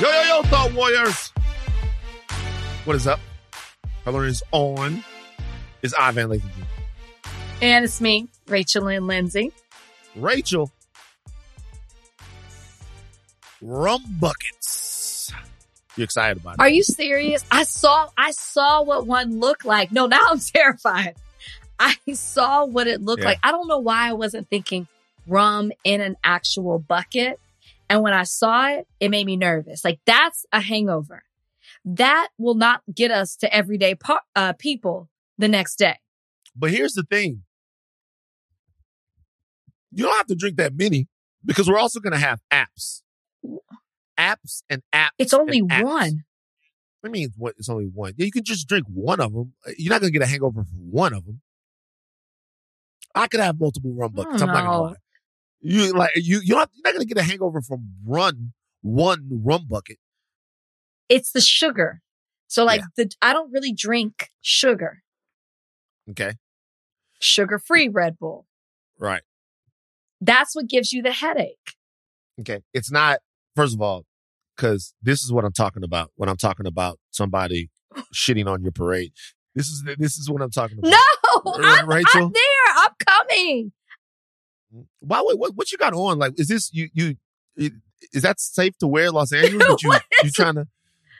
Yo, yo, yo, Thought Warriors. What is up? Color is on. It's Ivan Lathan. And it's me, Rachel and Lindsay. Rachel. Rum buckets. You excited about it? Are you serious? I saw I saw what one looked like. No, now I'm terrified. I saw what it looked Yeah. like. I don't know why I wasn't thinking rum in an actual bucket. And when I saw it, it made me nervous. Like that's a hangover. That will not get us to everyday par- uh, people the next day. But here's the thing. You don't have to drink that many because we're also going to have apps. Apps and apps. It's only one. I mean, what? It's only one. Yeah, you can just drink one of them. You're not going to get a hangover from one of them. I could have multiple rum buckets. I'm not going to lie. You like you you're not, you're not going to get a hangover from run one rum bucket. It's the sugar. So like the I don't really drink sugar. Okay, Sugar free Red Bull. right. That's what gives you the headache. Okay, it's not. First of all, because this is what I'm talking about when I'm talking about somebody shitting on your parade. This is this is what I'm talking about. No, I'm, Rachel? I'm there. I'm coming. By the way, what what you got on? Like, is this you you? Is that safe to wear, Los Angeles? You you trying to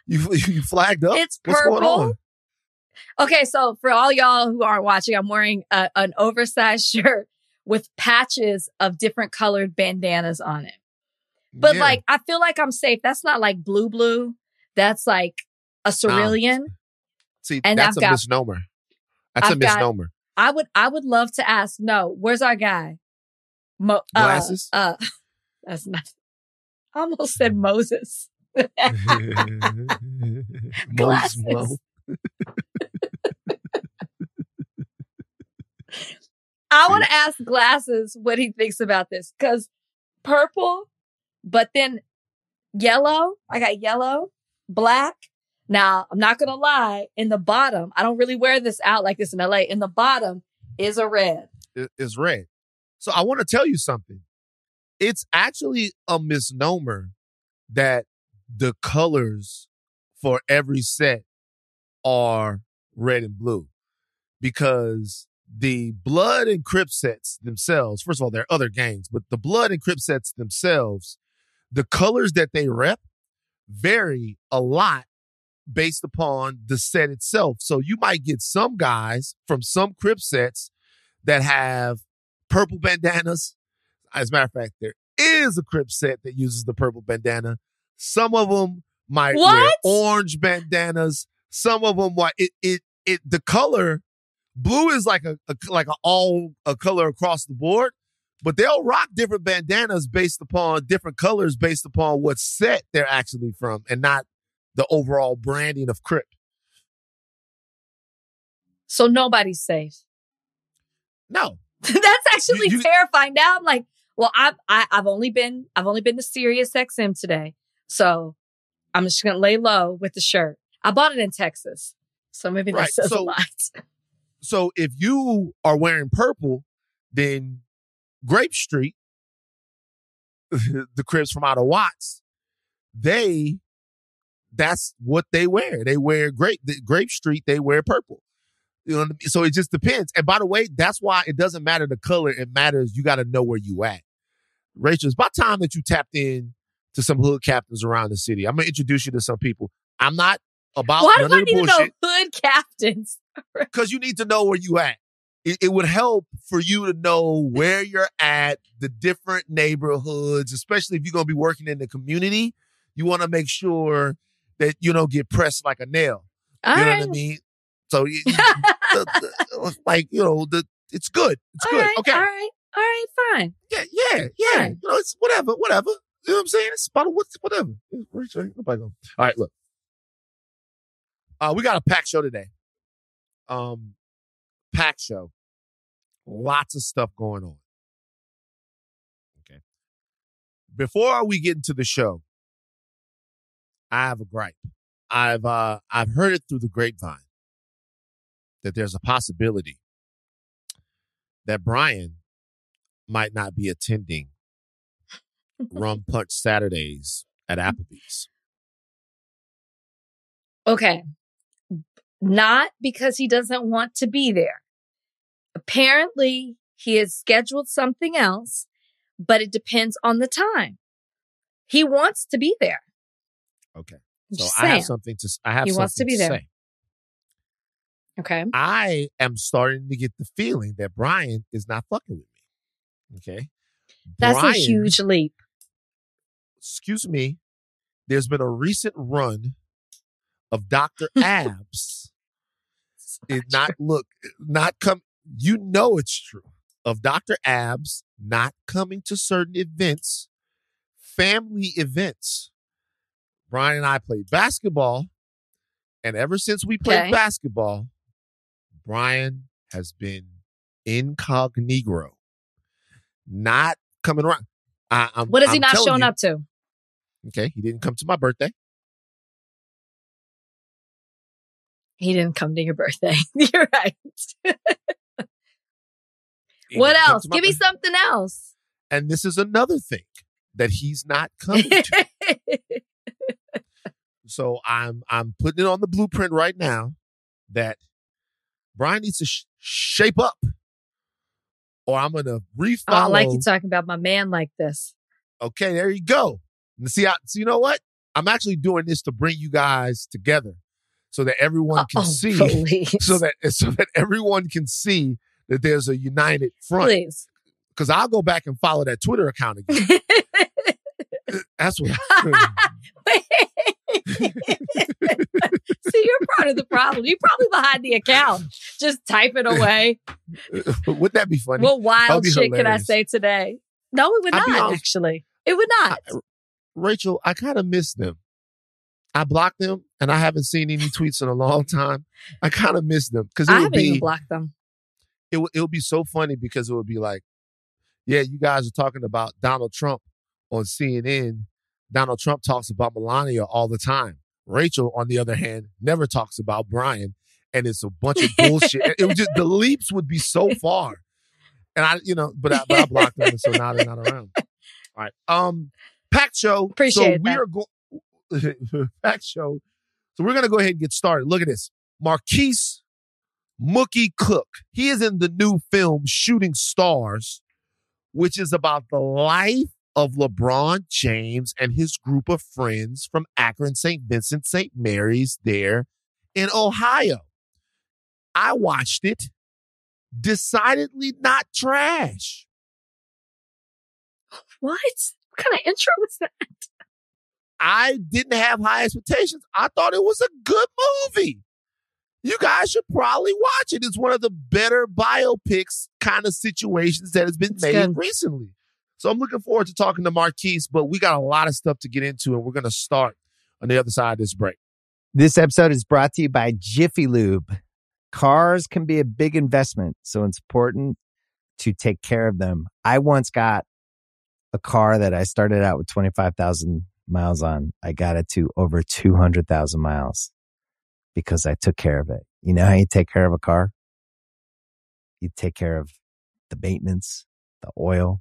you you flagged up? It's What's going on? Okay, so for all y'all who aren't watching, I'm wearing a, an oversized shirt with patches of different colored bandanas on it. But Yeah. like, I feel like I'm safe. That's not like blue blue. That's like a cerulean. see, and that's I've a got- misnomer. That's a I've got- misnomer. I would, I would love to ask. No, where's our guy? Mo- uh, Glasses? Uh, that's not. I almost said Moses. Moses Glasses. Malone. I want to ask Glasses what he thinks about this because purple, but then yellow. I got yellow, black. Now, I'm not going to lie. In the bottom, I don't really wear this out like this in LA. In the bottom is a red. i- is red. So I want to tell you something. It's actually a misnomer that the colors for every set are red and blue because the blood and crip sets themselves, first of all, there are other gangs, but the blood and crip sets themselves, the colors that they rep vary a lot based upon the set itself. So you might get some guys from some crip sets that have purple bandanas. As a matter of fact, there is a crip set that uses the purple bandana. Some of them might wear orange bandanas. Some of them might it it it the color blue is like a, a like a all a color across the board, but they'll rock different bandanas based upon different colors based upon what set they're actually from and not the overall branding of crip. So nobody's safe. No, That's actually You- you- terrifying. Now I'm like, well, I've I, I've only been I've only been to Sirius XM today, so I'm just gonna lay low with the shirt. I bought it in Texas, so maybe that Right, says a so- lot. So if you are wearing purple, then Grape Street, the Crips from out of Watts, they that's what they wear. They wear grape the Grape Street, they wear purple. You know what I mean? So it just depends. And by the way, that's why it doesn't matter the color. It matters you got to know where you at. Rachel, it's about time that you tapped in to some hood captains around the city. I'm gonna introduce you to some people. I'm not about Why do I need to know hood captains? because you need to know where you at. It, it would help for you to know where you're at, the different neighborhoods, especially if you're going to be working in the community. You want to make sure that you don't get pressed like a nail. All you know right. what I mean? So, you- the- the- like you know, the it's good. It's All good. right, okay. All right. All right. Fine. Yeah, yeah, yeah. Fine. You know, it's whatever, whatever. You know what I'm saying? It's about what's whatever. Nobody know. All right, look. Uh, we got a packed show today. Um, packed show. Lots of stuff going on. Okay. Before we get into the show, I have a gripe. I've uh I've heard it through the grapevine that there's a possibility that Bryan might not be attending Rum Punch Saturdays at mm-hmm. Applebee's. Okay. Not because he doesn't want to be there. Apparently, he has scheduled something else, but it depends on the time. He wants to be there. Okay. So I have something to. I have He something wants to be there. say. Okay. I am starting to get the feeling that Bryan is not fucking with me. Okay. That's Bryan, a huge leap. Excuse me. There's been a recent run of Dr. Abs. Did not look not come. You know it's true of Dr. Abs not coming to certain events, family events. Bryan and I played basketball, and ever since we played Okay. basketball, Bryan has been incognito, not coming around. I, I'm, What is he I'm not showing you- up to? Okay, he didn't come to my birthday. He didn't come to your birthday. You're right. What else? Give me birthday. something else. And this is another thing that he's not coming to. So I'm I'm putting it on the blueprint right now that Bryan needs to sh- shape up, or I'm gonna refollow. I don't like you talking about my man like this. okay, there you go. And see, I, so you know what? I'm actually doing this to bring you guys together, so that everyone can oh, see, please. so that so that everyone can see that there's a united front. please. Because I'll go back and follow that Twitter account again. That's what. See, you're part of the problem. You're probably behind the account, just type it away. Would that be funny? What wild shit can I say today? No, it would I'll not. honest. Actually, it would not. I- Rachel, I kind of miss them. I blocked them, and I haven't seen any tweets in a long time. I kind of miss them because I haven't be even blocked them. it would it would be so funny because it would be like, yeah, you guys are talking about Donald Trump on CNN. Donald Trump talks about Melania all the time. Rachel, on the other hand, never talks about Bryan, and it's a bunch of bullshit. it would just the leaps would be so far, and I, you know, but I, but I blocked them, so now they're not around. All right, um, packed show. Appreciate so we are going packed show. So we're gonna go ahead and get started. Look at this, Marquis Mookie Cook. He is in the new film Shooting Stars, which is about the life of LeBron James and his group of friends from Akron, St. Vincent, St. Mary's there in Ohio. I watched it. Decidedly not trash. What? What kind of intro was that? I didn't have high expectations. I thought it was a good movie. You guys should probably watch it. It's one of the better biopics kind of situations that has been It's made good. recently. So I'm looking forward to talking to Marquis, but we got a lot of stuff to get into, and we're going to start on the other side of this break. This episode is brought to you by Jiffy Lube. Cars can be a big investment, so it's important to take care of them. I once got a car that I started out with 25,000 miles on. I got it to over 200,000 miles because I took care of it. You know how you take care of a car? You take care of the maintenance, the oil,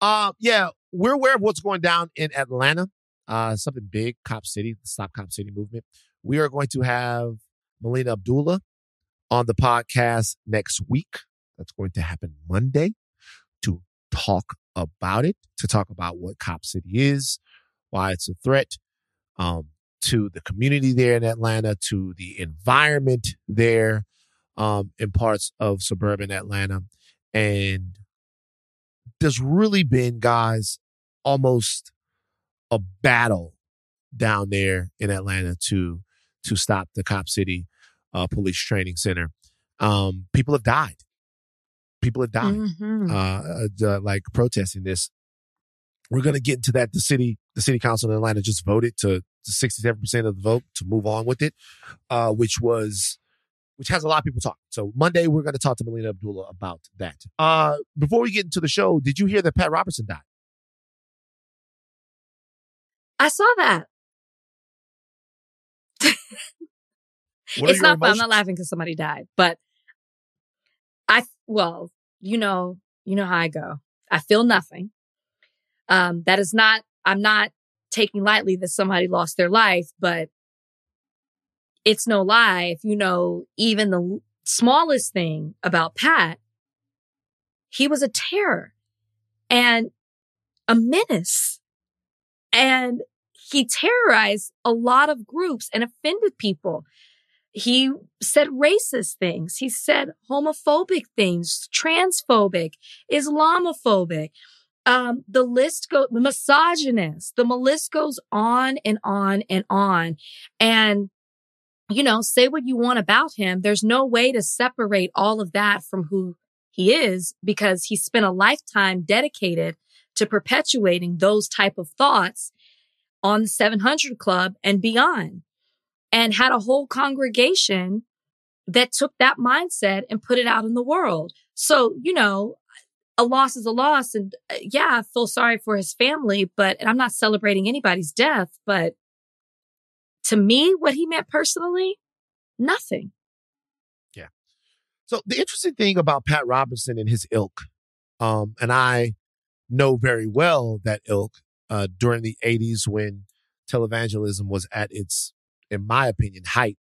Uh, yeah, we're aware of what's going down in Atlanta. Uh, something big, Cop City, the Stop Cop City movement. We are going to have Melina Abdullah on the podcast next week. That's going to happen Monday to talk about it, to talk about what Cop City is, why it's a threat. Um, to the community there in Atlanta, to the environment there um, in parts of suburban Atlanta. And there's really been, guys, almost a battle down there in Atlanta to to stop the Cop City uh, Police Training Center. Um, people have died. People have died, Mhm. uh, uh, like protesting this. We're going to get into that. The city, the city council in Atlanta just voted to, to 67% of the vote to move on with it, uh, which was, which has a lot of people talking. So Monday, we're going to talk to Melina Abdullah about that. Uh, before we get into the show, did you hear that Pat Robertson died? I saw that. It's not fun. I'm not laughing because somebody died, but I, well, you know, you know how I go. I feel nothing. Um, that is not, I'm not taking lightly that somebody lost their life, but it's no lie. If you know even the smallest thing about Pat, he was a terror and a menace and he terrorized a lot of groups and offended people. He said racist things. He said homophobic things, transphobic, Islamophobic. Um, the list goes, misogynist. The list goes on and on and on. And, you know, say what you want about him. There's no way to separate all of that from who he is because he spent a lifetime dedicated to perpetuating those type of thoughts on the 700 Club and beyond and had a whole congregation that took that mindset and put it out in the world. So, you know, a loss is a loss. And uh, yeah, I feel sorry for his family, but I'm not celebrating anybody's death, but to me, what he meant personally, nothing. Yeah. So the interesting thing about Pat Robertson and his ilk, um, and I know very well that ilk uh, during the '80s when televangelism was at its, in my opinion, height.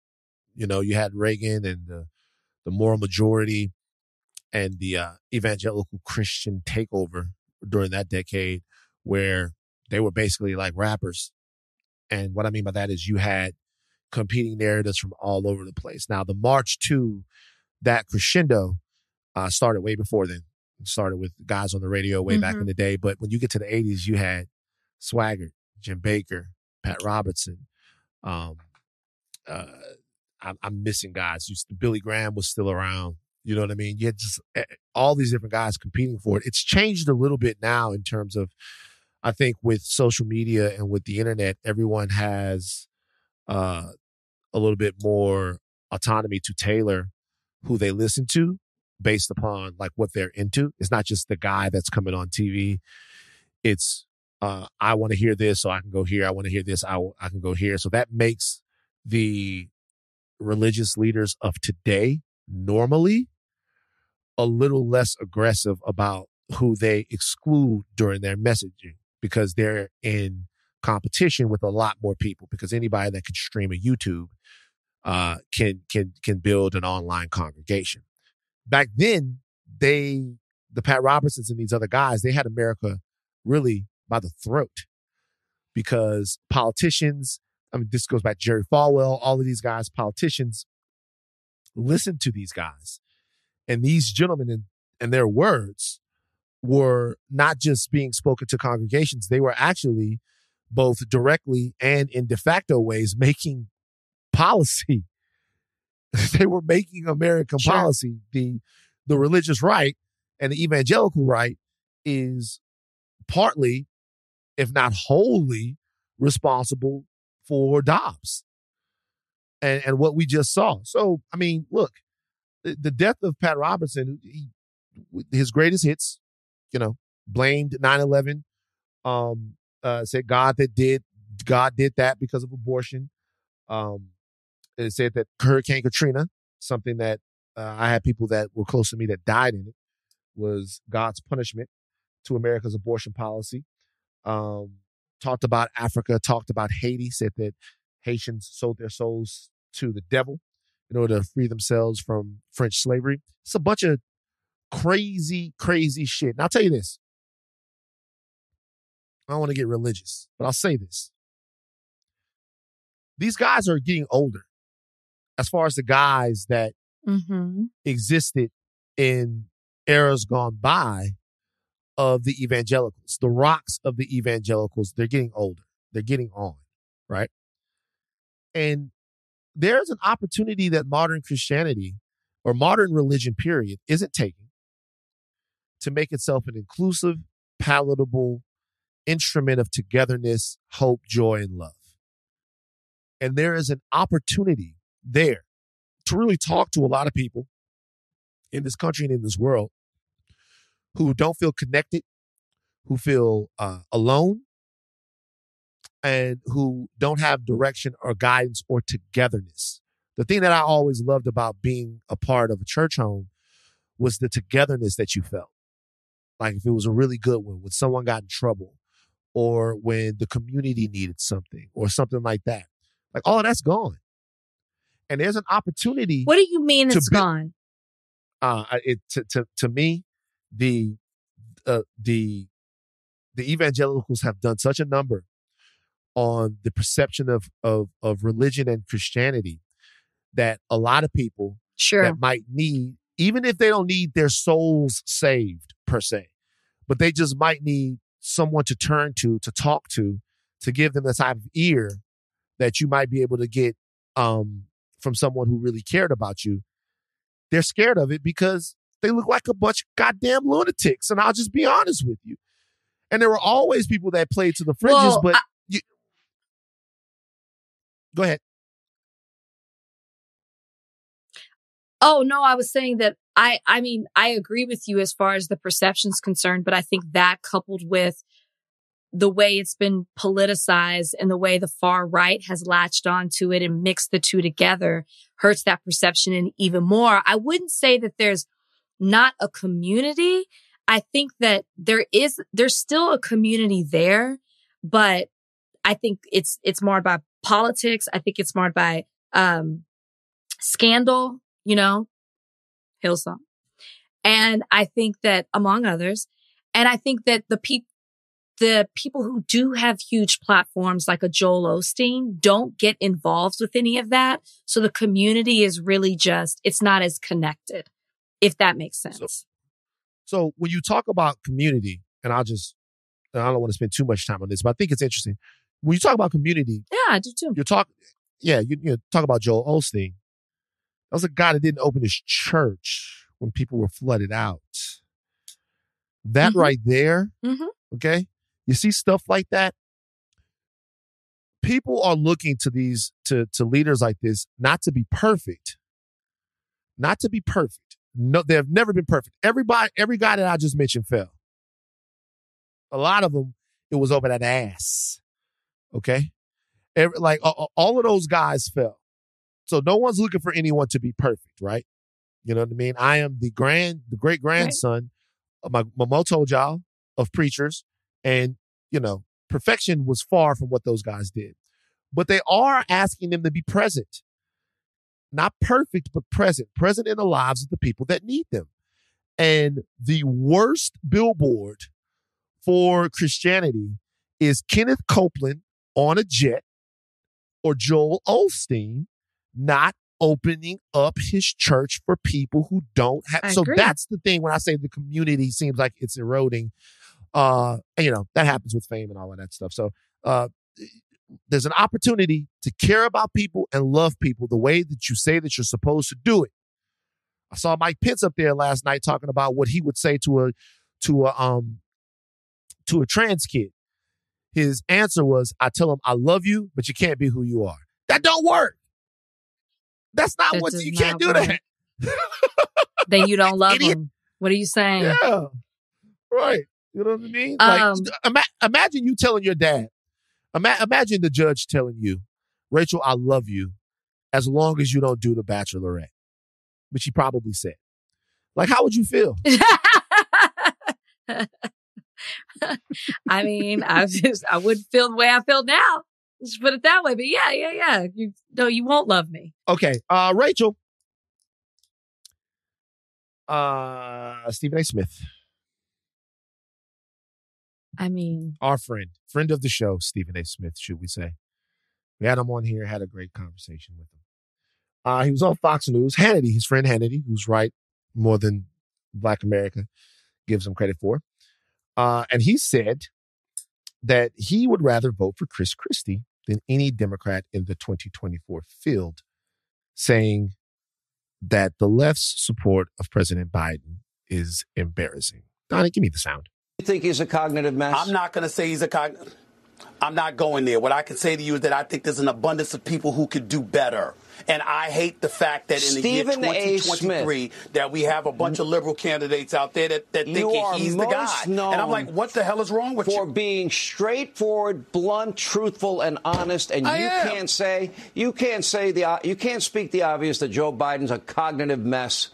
You know, you had Reagan and the the moral majority and the uh, evangelical Christian takeover during that decade, where they were basically like rappers. And what I mean by that is you had competing narratives from all over the place. Now, the march to that crescendo uh, started way before then. It started with guys on the radio way back Mhm. in the day. But when you get to the 80s, you had Swaggart, Jim Bakker, Pat Robertson. Um, uh, I'm, I'm missing guys. To, Billy Graham was still around. You know what I mean? You had just eh, all these different guys competing for it. It's changed a little bit now in terms of, I think, with social media and with the internet, everyone has uh, a little bit more autonomy to tailor who they listen to based upon like what they're into. It's not just the guy that's coming on TV. It's uh, I want to hear this, so I can go here. I want to hear this, I, w- I can go here. So that makes the religious leaders of today normally a little less aggressive about who they exclude during their messaging because they're in competition with a lot more people because anybody that can stream a YouTube uh, can can can build an online congregation. Back then, they the Pat Robertsons and these other guys they had America really by the throat because politicians. I mean, this goes back to Jerry Falwell. All of these guys, politicians, listen to these guys, and these gentlemen and and their words were not just being spoken to congregations; they were actually both directly and in de facto ways making policy. they were making American Sure. policy. The the religious right and the evangelical right is partly, if not wholly, responsible for Dobbs and and what we just saw. So I mean, look, the, the death of Pat Robertson, he, his greatest hits, you know, blamed 9-11, um, uh, said God that did God did that because of abortion. Um, it said that Hurricane Katrina, something that uh, I had people that were close to me that died in it, was God's punishment to America's abortion policy. Um, talked about Africa, talked about Haiti, said that Haitians sold their souls to the devil in order to free themselves from French slavery. It's a bunch of crazy, crazy shit. And I'll tell you this. I don't want to get religious, but I'll say this. these guys are getting older. As far as the guys that Mm-hmm. existed in eras gone by of the evangelicals, the rocks of the evangelicals, they're getting older. They're getting on, right? And there's an opportunity that modern Christianity or modern religion, period, isn't taking to make itself an inclusive, palatable instrument of togetherness, hope, joy, and love. And there is an opportunity there to really talk to a lot of people in this country and in this world who don't feel connected, who feel uh, alone, and who don't have direction or guidance or togetherness. The thing that I always loved about being a part of a church home was the togetherness that you felt. Like if it was a really good one, when someone got in trouble, or when the community needed something, or something like that. Like all that's gone. And there's an opportunity What do you mean it's be- gone? uh it to to, to me the uh, the the evangelicals have done such a number on the perception of of of religion and Christianity that a lot of people Sure. that might need even if they don't need their souls saved per se but they just might need someone to turn to to talk to to give them the type of ear that you might be able to get um from someone who really cared about you. They're scared of it because they look like a bunch of goddamn lunatics and i'll just be honest with you. And there were always people that played to the fringes Well, but I- you go ahead. Oh no, I was saying that I I mean, I agree with you as far as the perception's concerned, but I think that coupled with the way it's been politicized and the way the far right has latched onto it and mixed the two together hurts that perception and even more. I wouldn't say that there's not a community. I think that there is there's still a community there, but I think it's it's marred by politics. I think it's marred by um scandal, you know, Hillsong. And I think that among others, and I think that the people, the people who do have huge platforms like a Joel Osteen don't get involved with any of that. So the community is really just, it's not as connected, if that makes sense. So when you talk about community, and I'll just, and I don't want to spend too much time on this, but I think it's interesting. When you talk about community, yeah, I do too. you're talking, yeah, you, you talk about Joel Osteen. That was a guy that didn't open his church when people were flooded out. That Mhm. right there, Mhm. okay, you see stuff like that. People are looking to these to to leaders like this not to be perfect, not to be perfect. No, they have never been perfect. Everybody, every guy that I just mentioned fell. A lot of them, it was over that ass. Okay, Every, like all of those guys fell. So no one's looking for anyone to be perfect, right? You know what I mean? I am the grand, the great grandson of my Mamo told y'all of preachers, and you know, perfection was far from what those guys did. But they are asking them to be present. Not perfect, but present. Present in the lives of the people that need them. And the worst billboard for Christianity is Kenneth Copeland on a jet or Joel Osteen not opening up his church for people who don't have. I so agree. that's the thing when I say the community seems like it's eroding. Uh, you know, that happens with fame and all of that stuff. So, uh, there's an opportunity to care about people and love people the way that you say that you're supposed to do it. I saw Mike Pence up there last night talking about what he would say to a to a um to a trans kid. His answer was, "I tell him I love you, but you can't be who you are." That don't work. That's not That what you can't do work. that. then you don't love Idiot. them. What are you saying? Yeah, right. You know what I mean? Um, like, ima- imagine you telling your dad. Ima- imagine the judge telling you, "Rachel, I love you, as long as you don't do the Bachelorette," which he probably said. Like, how would you feel? I mean, I just I wouldn't feel the way I feel now. Let's put it that way. But yeah, yeah, yeah. You no, you won't love me. Okay, uh, Rachel. Uh, Stephen A. Smith, I mean, our friend, friend of the show, Stephen A. Smith, should we say? We had him on here, had a great conversation with him. Uh, he was on Fox News. Hannity, his friend Hannity, who's right more than Black America gives him credit for. Uh, and he said that he would rather vote for Chris Christie than any Democrat in the 2024 field, saying that the left's support of President Biden is embarrassing. Donnie, give me the sound. You think he's a cognitive mess? I'm not going to say he's a cognitive. I'm not going there. What I can say to you is that I think there's an abundance of people who could do better. And I hate the fact that in Stephen the year 2023 that we have a bunch of liberal candidates out there that, that think he's the guy. And I'm like, what the hell is wrong with for you? For being straightforward, blunt, truthful, and honest. And I you am. can't say you can't say the you can't speak the obvious that Joe Biden's a cognitive mess.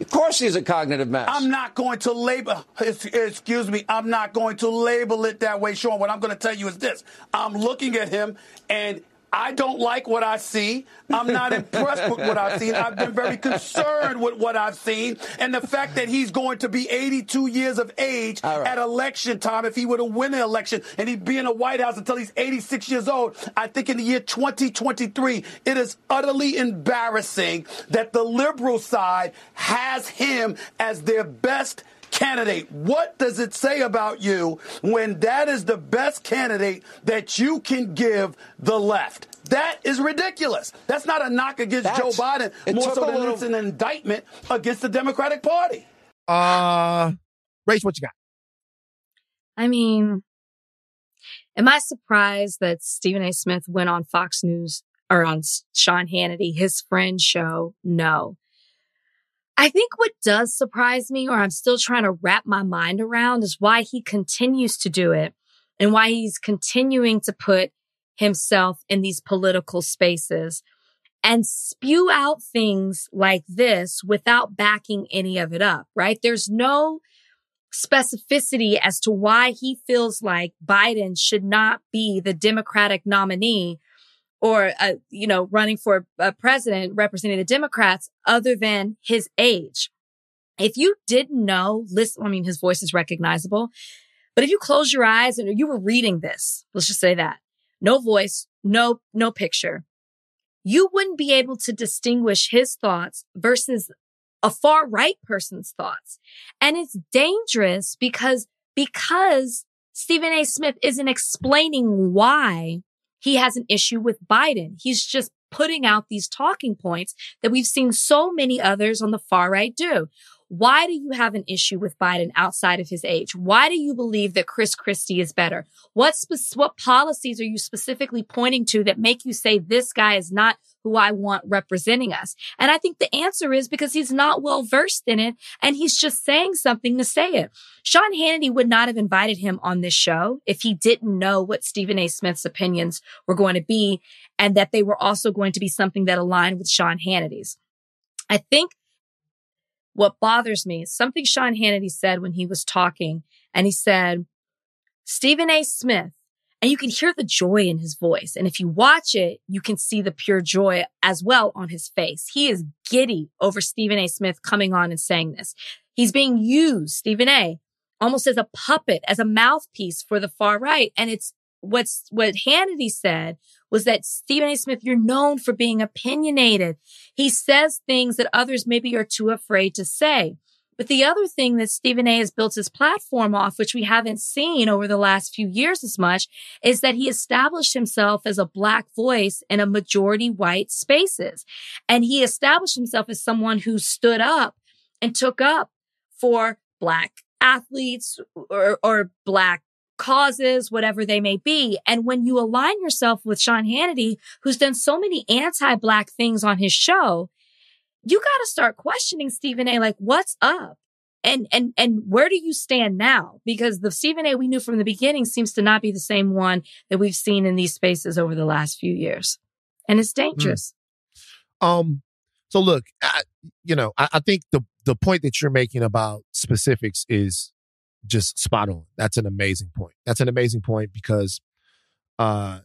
Of course, he's a cognitive mess. I'm not going to label, excuse me, I'm not going to label it that way, Sean. What I'm going to tell you is this I'm looking at him and I don't like what I see. I'm not impressed with what I've seen. I've been very concerned with what I've seen. And the fact that he's going to be 82 years of age right. at election time, if he were to win the election and he'd be in the White House until he's 86 years old, I think in the year 2023, it is utterly embarrassing that the liberal side has him as their best candidate. What does it say about you when that is the best candidate that you can give the left? That is ridiculous. That's not a knock against That's- Joe Biden, more so than little- it's an indictment against the Democratic Party. Uh, Rach, what you got? I mean, am I surprised that Stephen A. Smith went on Fox News or on Sean Hannity, his friend show? No. I think what does surprise me, or I'm still trying to wrap my mind around, is why he continues to do it and why he's continuing to put himself in these political spaces and spew out things like this without backing any of it up, right? There's no specificity as to why he feels like Biden should not be the Democratic nominee or, uh, you know, running for a president representing the Democrats other than his age. If you didn't know, listen, I mean, his voice is recognizable, but if you close your eyes and you were reading this, let's just say that no voice, no, no picture, you wouldn't be able to distinguish his thoughts versus a far right person's thoughts. And it's dangerous because, because Stephen A. Smith isn't explaining why he has an issue with Biden. He's just putting out these talking points that we've seen so many others on the far right do. Why do you have an issue with Biden outside of his age? Why do you believe that Chris Christie is better? What spe- what policies are you specifically pointing to that make you say this guy is not who I want representing us? And I think the answer is because he's not well versed in it and he's just saying something to say it. Sean Hannity would not have invited him on this show if he didn't know what Stephen A. Smith's opinions were going to be and that they were also going to be something that aligned with Sean Hannity's. I think what bothers me is something Sean Hannity said when he was talking and he said, Stephen A. Smith, and you can hear the joy in his voice. And if you watch it, you can see the pure joy as well on his face. He is giddy over Stephen A. Smith coming on and saying this. He's being used, Stephen A., almost as a puppet, as a mouthpiece for the far right. And it's what's what Hannity said was that Stephen A. Smith, you're known for being opinionated. He says things that others maybe are too afraid to say. But the other thing that Stephen A has built his platform off, which we haven't seen over the last few years as much, is that he established himself as a black voice in a majority white spaces. And he established himself as someone who stood up and took up for black athletes or, or black causes, whatever they may be. And when you align yourself with Sean Hannity, who's done so many anti-black things on his show, you got to start questioning Stephen A. Like, what's up? And, and, and where do you stand now? Because the Stephen A. we knew from the beginning seems to not be the same one that we've seen in these spaces over the last few years. And it's dangerous. Um, so look, I, you know, I, I think the the point that you're making about specifics is just spot on. That's an amazing point. That's an amazing point because uh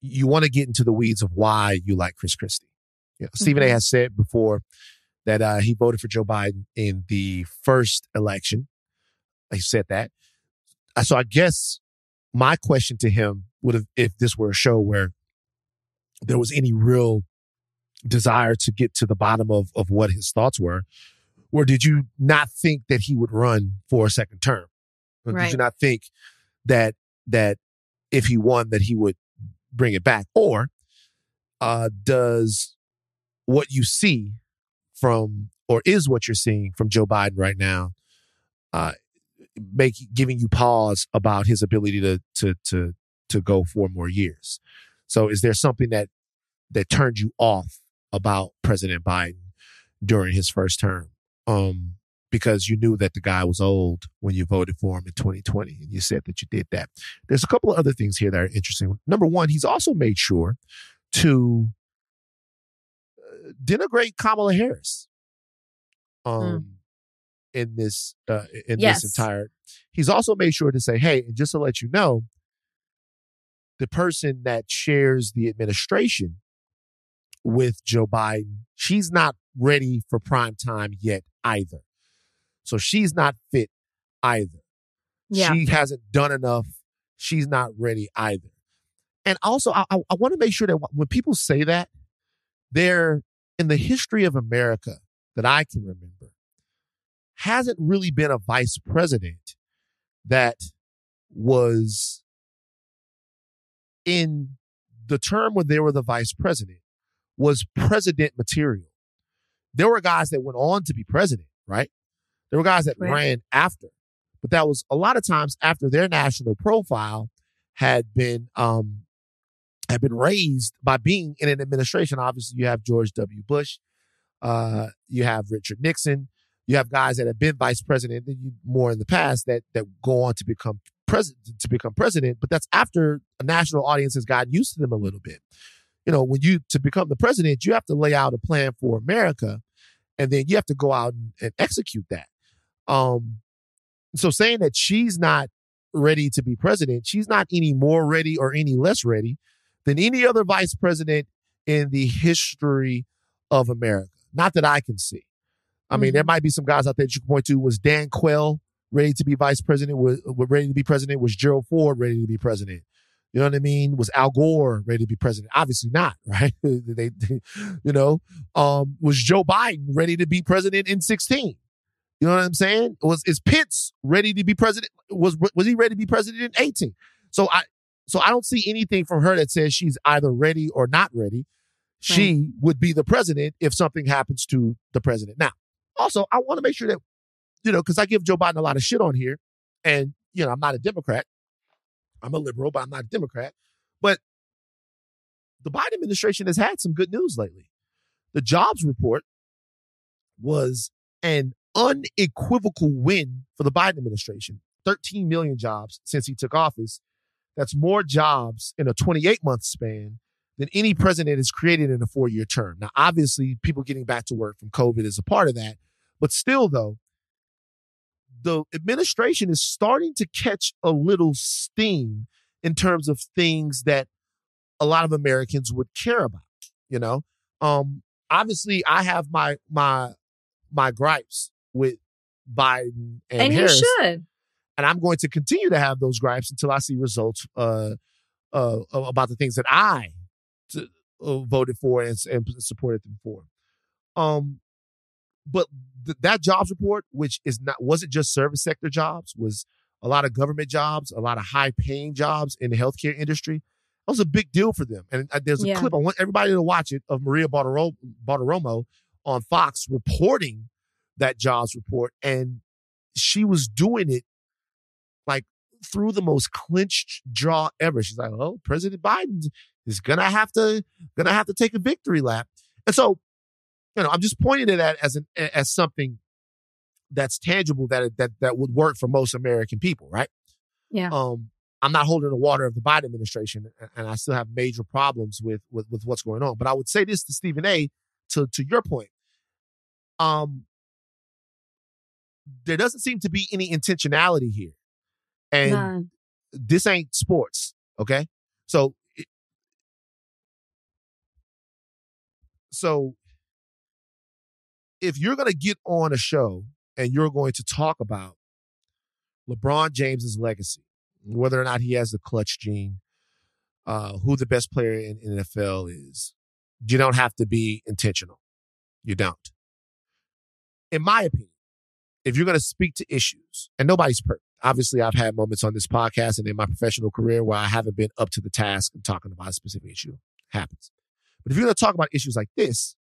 you want to get into the weeds of why you like Chris Christie. You know, Stephen A Mhm. has said before that uh, he voted for Joe Biden in the first election. He said that. Uh, So I guess my question to him would have, if this were a show where there was any real desire to get to the bottom of of what his thoughts were, or did you not think that he would run for a second term? Or Did you not think that that if he won that he would bring it back, or uh, does what you see from or is what you're seeing from Joe Biden right now uh, make giving you pause about his ability to to to to go four more years. So is there something that that turned you off about President Biden during his first term? Um because you knew that the guy was old when you voted for him in 2020 and you said that you did that. There's a couple of other things here that are interesting. Number one, he's also made sure to uh, denigrate Kamala Harris. Um in this uh in Yes. this entire he's also made sure to say, hey, and just to let you know, the person that shares the administration with Joe Biden, she's not ready for prime time yet either. So she's not fit either. Yeah. She hasn't done enough. She's not ready either. And also, I, I, I want to make sure that when people say that, they're in the history of America that I can remember, hasn't really been a vice president that was in the term when they were the vice president was president material. There were guys that went on to be president, right? There were guys that Right. ran after, but that was a lot of times after their national profile had been um had been raised by being in an administration. Obviously, you have George W. Bush, uh, you have Richard Nixon, you have guys that have been vice president more in the past that that go on to become president to become president. But that's after a national audience has gotten used to them a little bit. You know, when you to become the president, you have to lay out a plan for America, and then you have to go out and, and execute that. Um, so saying that she's not ready to be president, she's not any more ready or any less ready than any other vice president in the history of America. Not that I can see. I mean, there might be some guys out there that you can point to. Was Dan Quayle ready to be vice president? Was, was ready to be president? Was Gerald Ford ready to be president? You know what I mean? Was Al Gore ready to be president? Obviously not, right? they, they- you know, um, was Joe Biden ready to be president in 16? You know what I'm saying? Was is Pence ready to be president? Was was he ready to be president in 18? So I so I don't see anything from her that says she's either ready or not ready. She would be the president if something happens to the president. Now, also, I want to make sure that, you know, because I give Joe Biden a lot of shit on here. And, you know, I'm not a Democrat. I'm a liberal, but I'm not a Democrat. But the Biden administration has had some good news lately. The jobs report was an unequivocal win for the Biden administration 13 million jobs since he took office. That's more jobs in a 28 month span than any president has created in a four year term. Now, obviously, people getting back to work from COVID is a part of that. But still, though, the administration is starting to catch a little steam in terms of things that a lot of Americans would care about. You know, um, obviously, I have my my my gripes with Biden and, And Harris, should. and I'm going to continue to have those gripes until I see results uh, uh, about the things that I t- uh, voted for and, and supported them for. Um, but th- that jobs report, which is not wasn't just service sector jobs, was a lot of government jobs, a lot of high paying jobs in the healthcare industry. That was a big deal for them. And uh, there's a Yeah. clip I want everybody to watch it of Maria Bartiro- Bartiromo on Fox reporting that jobs report, and she was doing it like through the most clenched jaw ever. She's like, "Oh, President Biden is gonna have to gonna have to take a victory lap," and so you know, I'm just pointing to that as an as something that's tangible that that that would work for most American people, right? Yeah. Um, I'm not holding the water of the Biden administration, and- I still have major problems with with with what's going on. But I would say this to Stephen A. To to your point, um, there doesn't seem to be any intentionality here, and this ain't sports, okay? So, so if you're going to get on a show and you're going to talk about LeBron James's legacy, whether or not he has the clutch gene, uh, who the best player in, in NFL is. You don't have to be intentional. You don't. In my opinion, if you're going to speak to issues, and nobody's perfect. Obviously, I've had moments on this podcast and in my professional career where I haven't been up to the task of talking about a specific issue. happens. But if you're going to talk about issues like this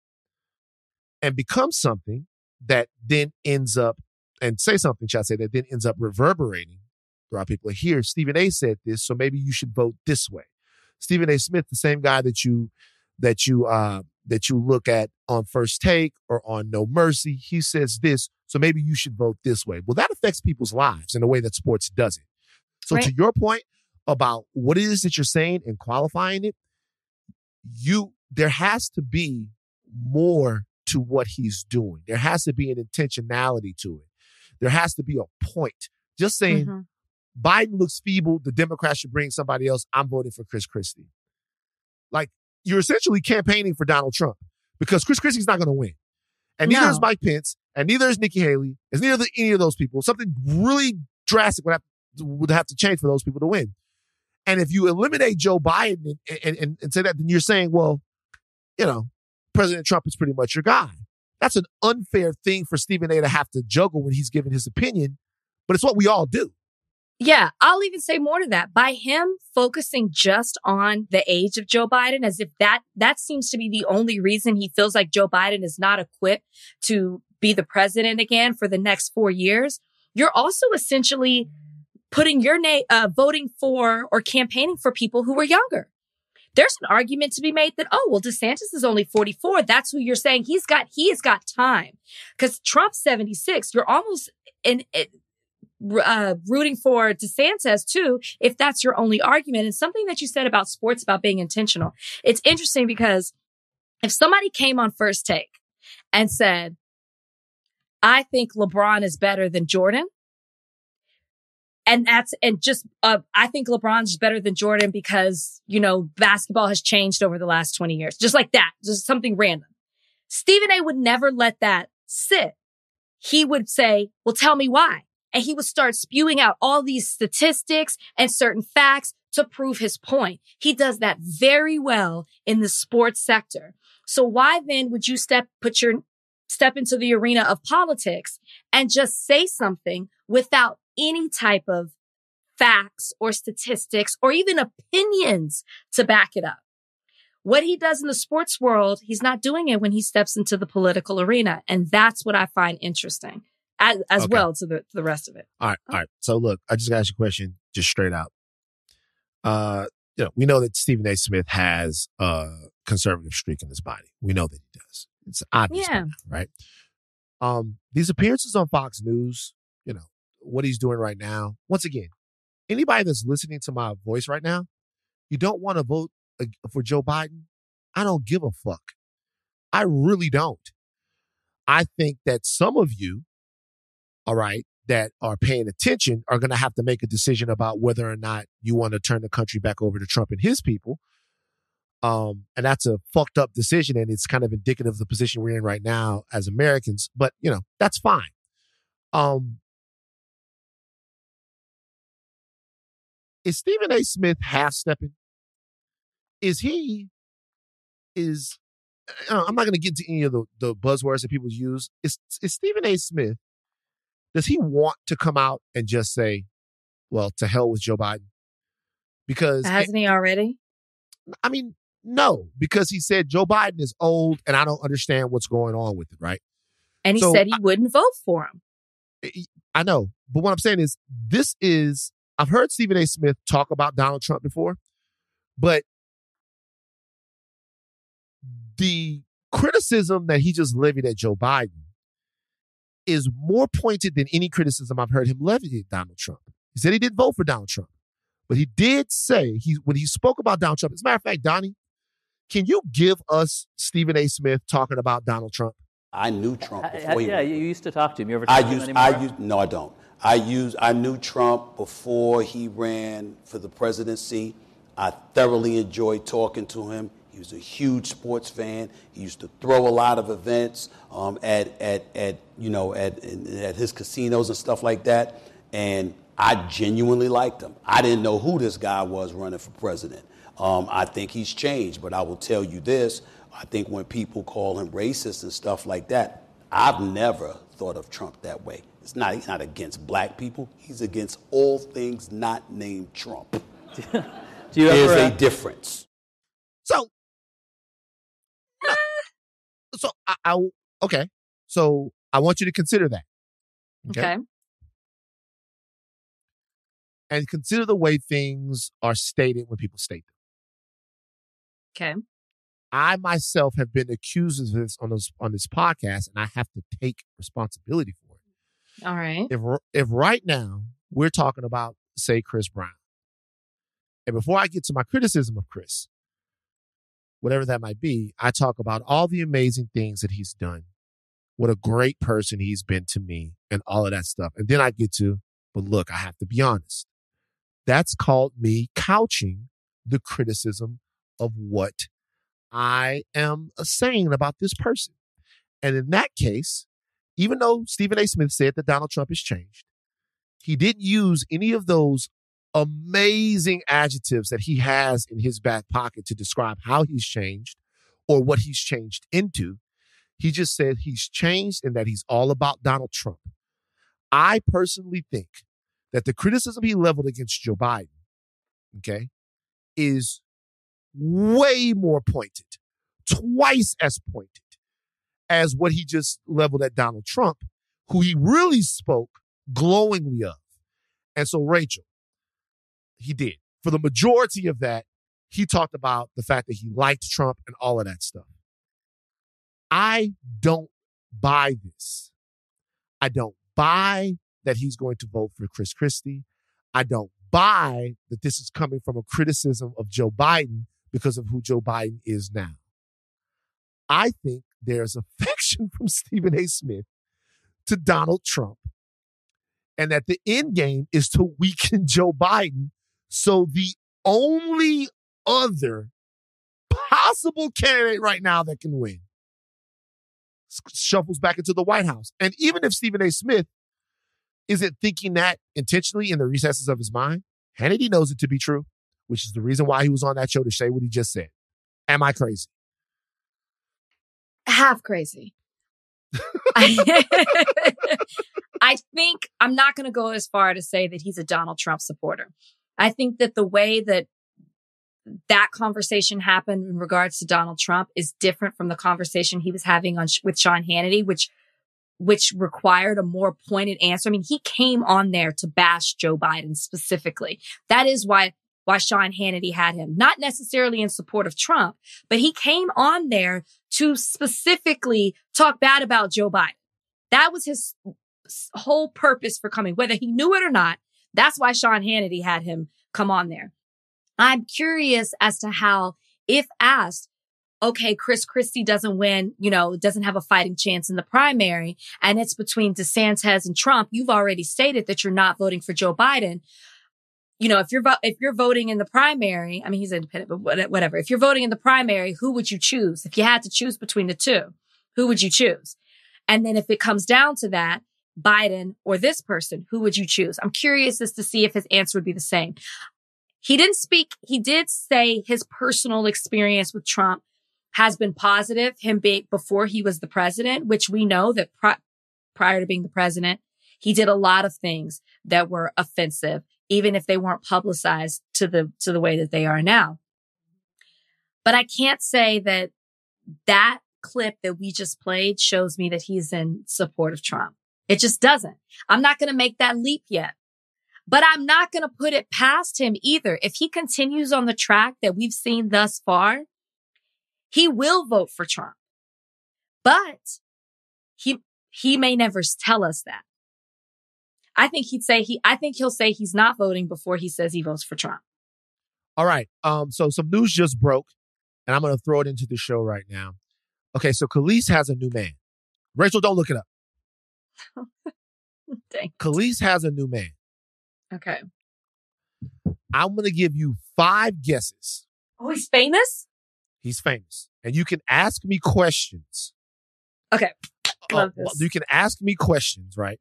and become something that then ends up, and say something, shall I say, that then ends up reverberating throughout people here, Stephen A said this, so maybe you should vote this way. Stephen A. Smith, the same guy that you that you uh that you look at on first take or on Know Mercy he says this so maybe you should vote this way well that affects people's lives in a way that sports doesn't so right. to your point about what it is that you're saying and qualifying it you there has to be more to what he's doing there has to be an intentionality to it there has to be a point just saying mm-hmm. Biden looks feeble. The Democrats should bring somebody else. I'm voting for Chris Christie. Like you're essentially campaigning for Donald Trump because Chris Christie's not going to win. And neither no. is Mike Pence, and neither is Nikki Haley, and neither any of those people. Something really drastic would have, would have to change for those people to win. And if you eliminate Joe Biden and, and, and, and say that, then you're saying, well, you know, President Trump is pretty much your guy. That's an unfair thing for Stephen A to have to juggle when he's giving his opinion, but it's what we all do. Yeah, I'll even say more to that. By him focusing just on the age of Joe Biden, as if that, that seems to be the only reason he feels like Joe Biden is not equipped to be the president again for the next four years. You're also essentially putting your name, uh, voting for or campaigning for people who are younger. There's an argument to be made that, oh, well, DeSantis is only 44. That's who you're saying he's got, he has got time. Cause Trump's 76. You're almost in, uh, rooting for DeSantis too, if that's your only argument. And something that you said about sports about being intentional. It's interesting because if somebody came on first take and said, I think LeBron is better than Jordan. And that's, and just, uh, I think LeBron's better than Jordan because, you know, basketball has changed over the last 20 years. Just like that. Just something random. Stephen A would never let that sit. He would say, well, tell me why and he would start spewing out all these statistics and certain facts to prove his point. He does that very well in the sports sector. So why then would you step, put your, step into the arena of politics and just say something without any type of facts or statistics or even opinions to back it up? What he does in the sports world, he's not doing it when he steps into the political arena. And that's what I find interesting as, as okay. well to the, to the rest of it. All right. All right. So look, I just got to ask you a question just straight out. Uh, you know, we know that Stephen A. Smith has a conservative streak in his body. We know that he does. It's obvious, yeah. Right? Um, these appearances on Fox News, you know, what he's doing right now. Once again, anybody that's listening to my voice right now, you don't want to vote for Joe Biden. I don't give a fuck. I really don't. I think that some of you all right, that are paying attention are going to have to make a decision about whether or not you want to turn the country back over to Trump and his people. Um, and that's a fucked up decision. And it's kind of indicative of the position we're in right now as Americans, but you know, that's fine. Um, is Stephen A. Smith half stepping? Is he, is, uh, I'm not going to get into any of the, the buzzwords that people use. Is, is Stephen A. Smith does he want to come out and just say, well, to hell with Joe Biden? Because hasn't he already? I mean, no, because he said Joe Biden is old and I don't understand what's going on with it, right? And he so said he I, wouldn't vote for him. I know. But what I'm saying is, this is, I've heard Stephen A. Smith talk about Donald Trump before, but the criticism that he just levied at Joe Biden is more pointed than any criticism I've heard him levy at Donald Trump. He said he didn't vote for Donald Trump, but he did say he when he spoke about Donald Trump. As a matter of fact, Donnie, can you give us Stephen A. Smith talking about Donald Trump? I knew Trump before he. Yeah, you used to talk to him. You ever? Talk I used. I used. No, I don't. I used. I knew Trump before he ran for the presidency. I thoroughly enjoyed talking to him. He was a huge sports fan. He used to throw a lot of events um, at, at, at, you know, at, at his casinos and stuff like that. And I genuinely liked him. I didn't know who this guy was running for president. Um, I think he's changed, but I will tell you this: I think when people call him racist and stuff like that, I've never thought of Trump that way. It's not he's not against black people; he's against all things not named Trump. Do you There's ever, a uh, difference. So, no. so I, I okay. So I want you to consider that. Okay. And consider the way things are stated when people state them. Okay. I myself have been accused of this on this on this podcast, and I have to take responsibility for it. All right. If if right now we're talking about say Chris Brown, and before I get to my criticism of Chris, whatever that might be, I talk about all the amazing things that he's done, what a great person he's been to me, and all of that stuff, and then I get to, but look, I have to be honest. That's called me couching the criticism of what I am saying about this person. And in that case, even though Stephen A. Smith said that Donald Trump has changed, he didn't use any of those amazing adjectives that he has in his back pocket to describe how he's changed or what he's changed into. He just said he's changed and that he's all about Donald Trump. I personally think that the criticism he leveled against Joe Biden, okay, is way more pointed, twice as pointed as what he just leveled at Donald Trump, who he really spoke glowingly of. And so, Rachel, he did. For the majority of that, he talked about the fact that he liked Trump and all of that stuff. I don't buy this. I don't buy that he's going to vote for Chris Christie. I don't buy that this is coming from a criticism of Joe Biden because of who Joe Biden is now. I think there's affection from Stephen A. Smith to Donald Trump, and that the end game is to weaken Joe Biden. So the only other possible candidate right now that can win shuffles back into the White House. And even if Stephen A. Smith isn't thinking that intentionally in the recesses of his mind, Hannity knows it to be true, which is the reason why he was on that show to say what he just said. Am I crazy? Half crazy. I, think I'm not going to go as far to say that he's a Donald Trump supporter. I think that the way that that conversation happened in regards to Donald Trump is different from the conversation he was having on with Sean Hannity, which which required a more pointed answer. I mean, he came on there to bash Joe Biden specifically. That is why why Sean Hannity had him, not necessarily in support of Trump, but he came on there to specifically talk bad about Joe Biden. That was his whole purpose for coming, whether he knew it or not. That's why Sean Hannity had him come on there. I'm curious as to how, if asked, okay, Chris Christie doesn't win, you know, doesn't have a fighting chance in the primary, and it's between DeSantis and Trump. You've already stated that you're not voting for Joe Biden you know, if you're vo- if you're voting in the primary, I mean, he's independent, but whatever. If you're voting in the primary, who would you choose? If you had to choose between the two, who would you choose? And then if it comes down to that, Biden or this person, who would you choose? I'm curious as to see if his answer would be the same. He didn't speak. He did say his personal experience with Trump has been positive. Him being before he was the president, which we know that pri- prior to being the president, he did a lot of things that were offensive even if they weren't publicized to the to the way that they are now. But I can't say that that clip that we just played shows me that he's in support of Trump. It just doesn't. I'm not going to make that leap yet. But I'm not going to put it past him either. If he continues on the track that we've seen thus far, he will vote for Trump. But he he may never tell us that. I think he'd say he, I think he'll say he's not voting before he says he votes for Trump. All right. Um, so some news just broke, and I'm gonna throw it into the show right now. Okay, so Kelis has a new man. Rachel, don't look it up. Dang. Kelis has a new man. Okay. I'm gonna give you five guesses. Oh, he's famous? He's famous. And you can ask me questions. Okay. Uh, Love this. you can ask me questions, right?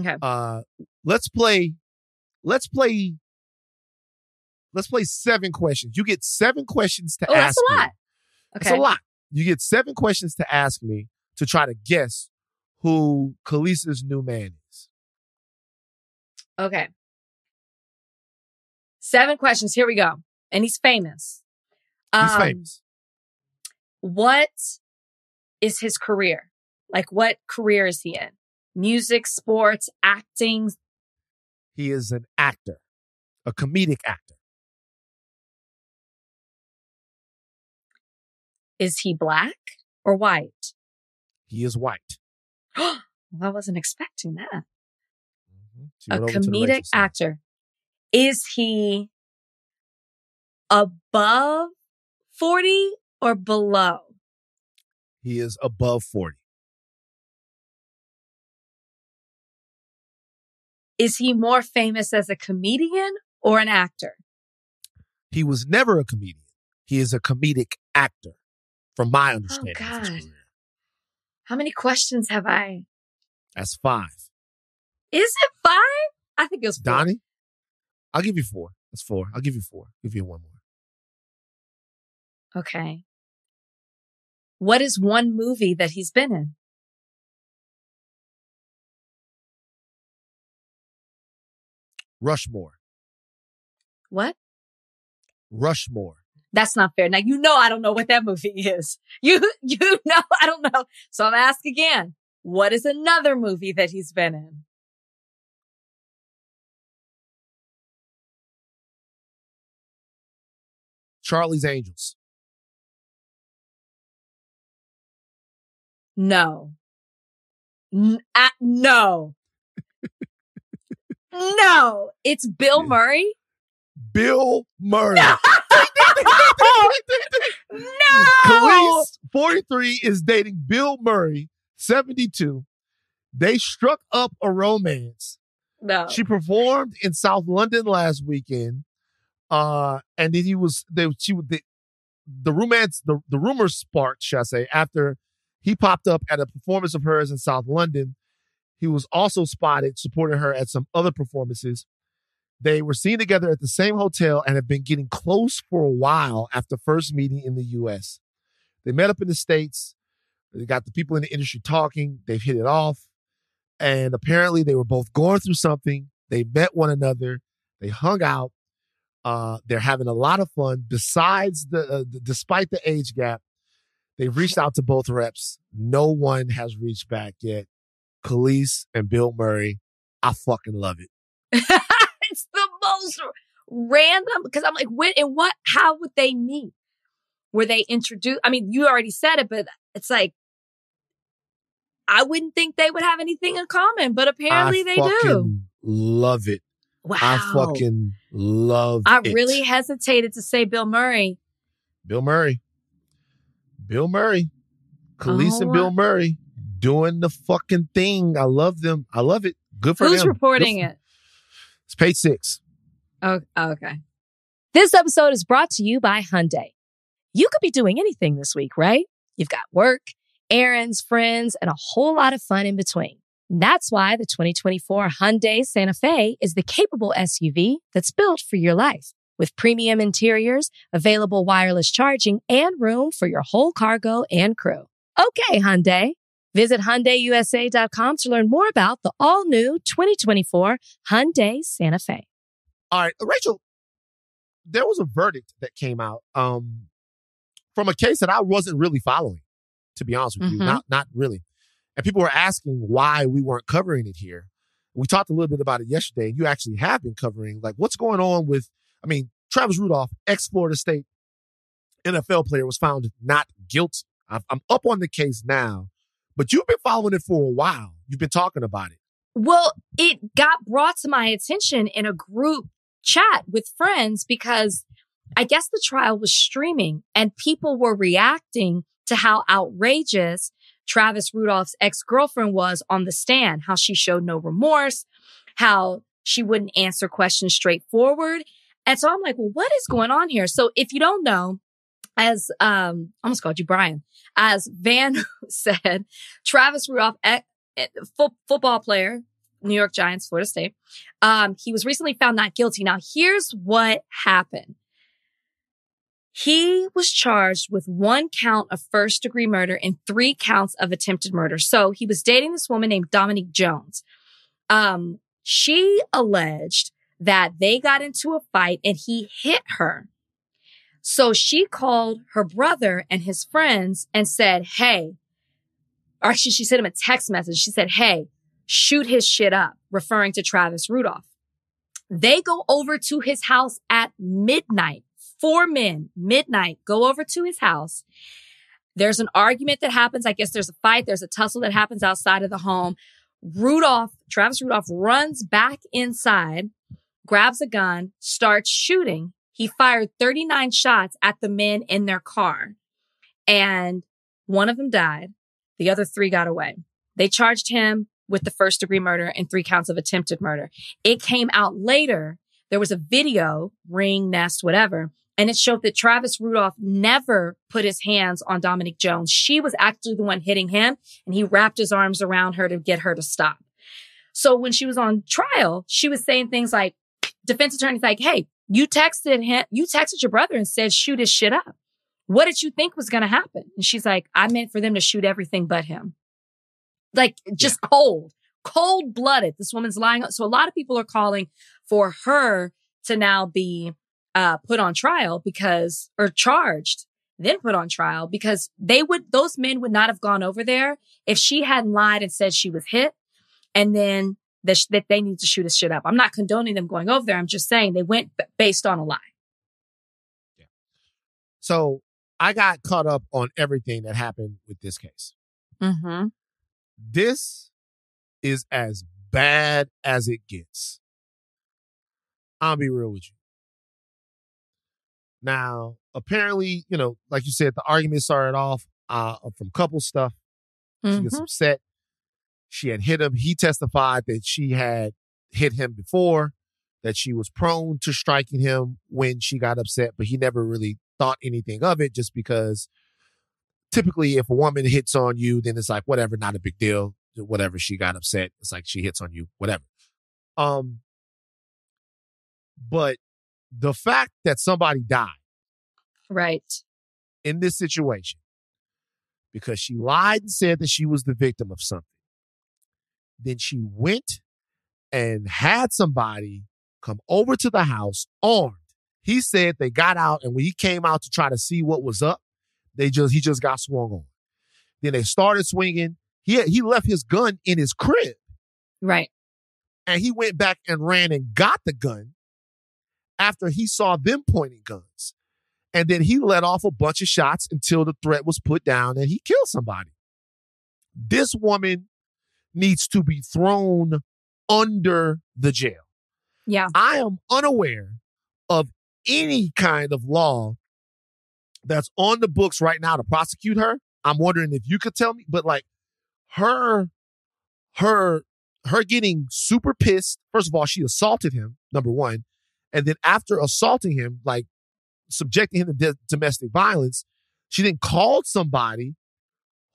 Okay. Uh let's play let's play let's play seven questions. You get seven questions to Oh, ask that's a me. lot. It's Okay. a lot. You get seven questions to ask me to try to guess who Kelis's new man is. Okay. Seven questions. Here we go. And he's famous. He's Um, famous. What is his career? Like, what career is he in? Music, sports, acting? He is an actor, a comedic actor. Is he black or white? He is white. I wasn't expecting that. Mm-hmm. She A went over to the racial comedic actor. Is he above 40 or below? He is above 40. Is he more famous as a comedian or an actor? He was never a comedian. He is a comedic actor, from my oh, understanding. Oh, God. How many questions have I? That's five. Is it five? I think it was four. Donnie, I'll give you four. That's four. I'll give you four. give you one more. Okay. What is one movie that he's been in? Rushmore. What? Rushmore. That's not fair. Now you know I don't know what that movie is. You you know I don't know. So I'm ask again. What is another movie that he's been in? Charlie's Angels. No. N- uh, no. No. It's Bill Murray. Bill Murray. No. Kelis, 43, is dating Bill Murray, 72. They struck up a romance. No. She performed in South London last weekend. Uh, and then he was they she the, the romance the, the rumors sparked, shall I say, after he popped up at a performance of hers in South London. He was also spotted supporting her at some other performances. They were seen together at the same hotel and have been getting close for a while after first meeting in the US. They met up in the States. They got the people in the industry talking. They've hit it off. And apparently they were both going through something. They met one another. They hung out. Uh, they're having a lot of fun. Besides the, uh, the despite the age gap, they've reached out to both reps. No one has reached back yet. Kelis and Bill Murray. I fucking love it. it's the most random because I'm like, when and what? How would they meet? Were they introduced? I mean, you already said it, but it's like I wouldn't think they would have anything in common, but apparently I they fucking do. Love it. Wow. I fucking love I it. really hesitated to say Bill Murray. Bill Murray. Bill Murray. Kelis and Oh. Bill Murray doing the fucking thing. I love them. I love it. Good for Who's them. reporting for- it? It's page six. Oh, oh, okay. This episode is brought to you by Hyundai. You could be doing anything this week, right? You've got work, errands, friends, and a whole lot of fun in between. That's why the 2024 Hyundai Santa Fe is the capable SUV that's built for your life. With premium interiors, available wireless charging, and room for your whole cargo and crew. Okay, Hyundai. Visit HyundaiUSA.com to learn more about the all-new 2024 Hyundai Santa Fe. All right, Rachel, there was a verdict that came out um, from a case that I wasn't really following, to be honest with you. Mhm. Not not really. And people were asking why we weren't covering it here. We talked a little bit about it yesterday, and you actually have been covering like what's going on with, I mean, Travis Rudolph, ex Florida State NFL player, was found not guilty. I'm up on the case now, but you've been following it for a while. You've been talking about it. Well, it got brought to my attention in a group chat with friends because I guess the trial was streaming and people were reacting to how outrageous Travis Rudolph's ex girlfriend was on the stand, how she showed no remorse, how she wouldn't answer questions straightforward. And so I'm like, well, what is going on here? So if you don't know, as um, almost called you Bryan, as Van said, Travis Rudolph, eh, eh, fo- football player, New York Giants, Florida State. Um, he was recently found not guilty. Now, here's what happened. He was charged with one count of first degree murder and three counts of attempted murder. So he was dating this woman named Dominique Jones. Um, she alleged that they got into a fight and he hit her. So she called her brother and his friends and said, Hey, or actually, she sent him a text message. She said, Hey, shoot his shit up, referring to Travis Rudolph. They go over to his house at midnight. Four men, midnight, go over to his house. There's an argument that happens. I guess there's a fight. There's a tussle that happens outside of the home. Rudolph, Travis Rudolph runs back inside, grabs a gun, starts shooting. He fired 39 shots at the men in their car and one of them died. The other three got away. They charged him with the first degree murder and three counts of attempted murder. It came out later. There was a video, ring, nest, whatever, and it showed that Travis Rudolph never put his hands on Dominique Jones. She was actually the one hitting him and he wrapped his arms around her to get her to stop. So when she was on trial, she was saying things like, defense attorney's like, Hey, you texted him, you texted your brother and said, shoot his shit up. What did you think was going to happen? And she's like, I meant for them to shoot everything but him. Like just yeah. cold, cold blooded. This woman's lying. So a lot of people are calling for her to now be uh, put on trial because, or charged, then put on trial because they would, those men would not have gone over there if she hadn't lied and said she was hit and then that, sh- that they need to shoot his shit up. I'm not condoning them going over there. I'm just saying they went b- based on a lie. Yeah. So I got caught up on everything that happened with this case. Mm-hmm. This is as bad as it gets. I'll be real with you. Now, apparently, you know, like you said, the argument started off uh, from couple stuff. Mm-hmm. She was mm-hmm. upset. She had hit him. He testified that she had hit him before, that she was prone to striking him when she got upset, but he never really thought anything of it just because typically if a woman hits on you, then it's like, whatever, not a big deal. Whatever. She got upset. It's like she hits on you, whatever. Um, but the fact that somebody died. Right. In this situation, because she lied and said that she was the victim of something. Then she went and had somebody come over to the house armed he said they got out, and when he came out to try to see what was up, they just he just got swung on. Then they started swinging. He he left his gun in his crib. Right. And he went back and ran and got the gun after he saw them pointing guns. And then he let off a bunch of shots until the threat was put down and he killed somebody. This woman needs to be thrown under the jail. Yeah. I am unaware of any kind of law that's on the books right now to prosecute her. I'm wondering if you could tell me, but like her, her, her getting super pissed. First of all, she assaulted him, number one. And then after assaulting him, like subjecting him to de- domestic violence, she then called somebody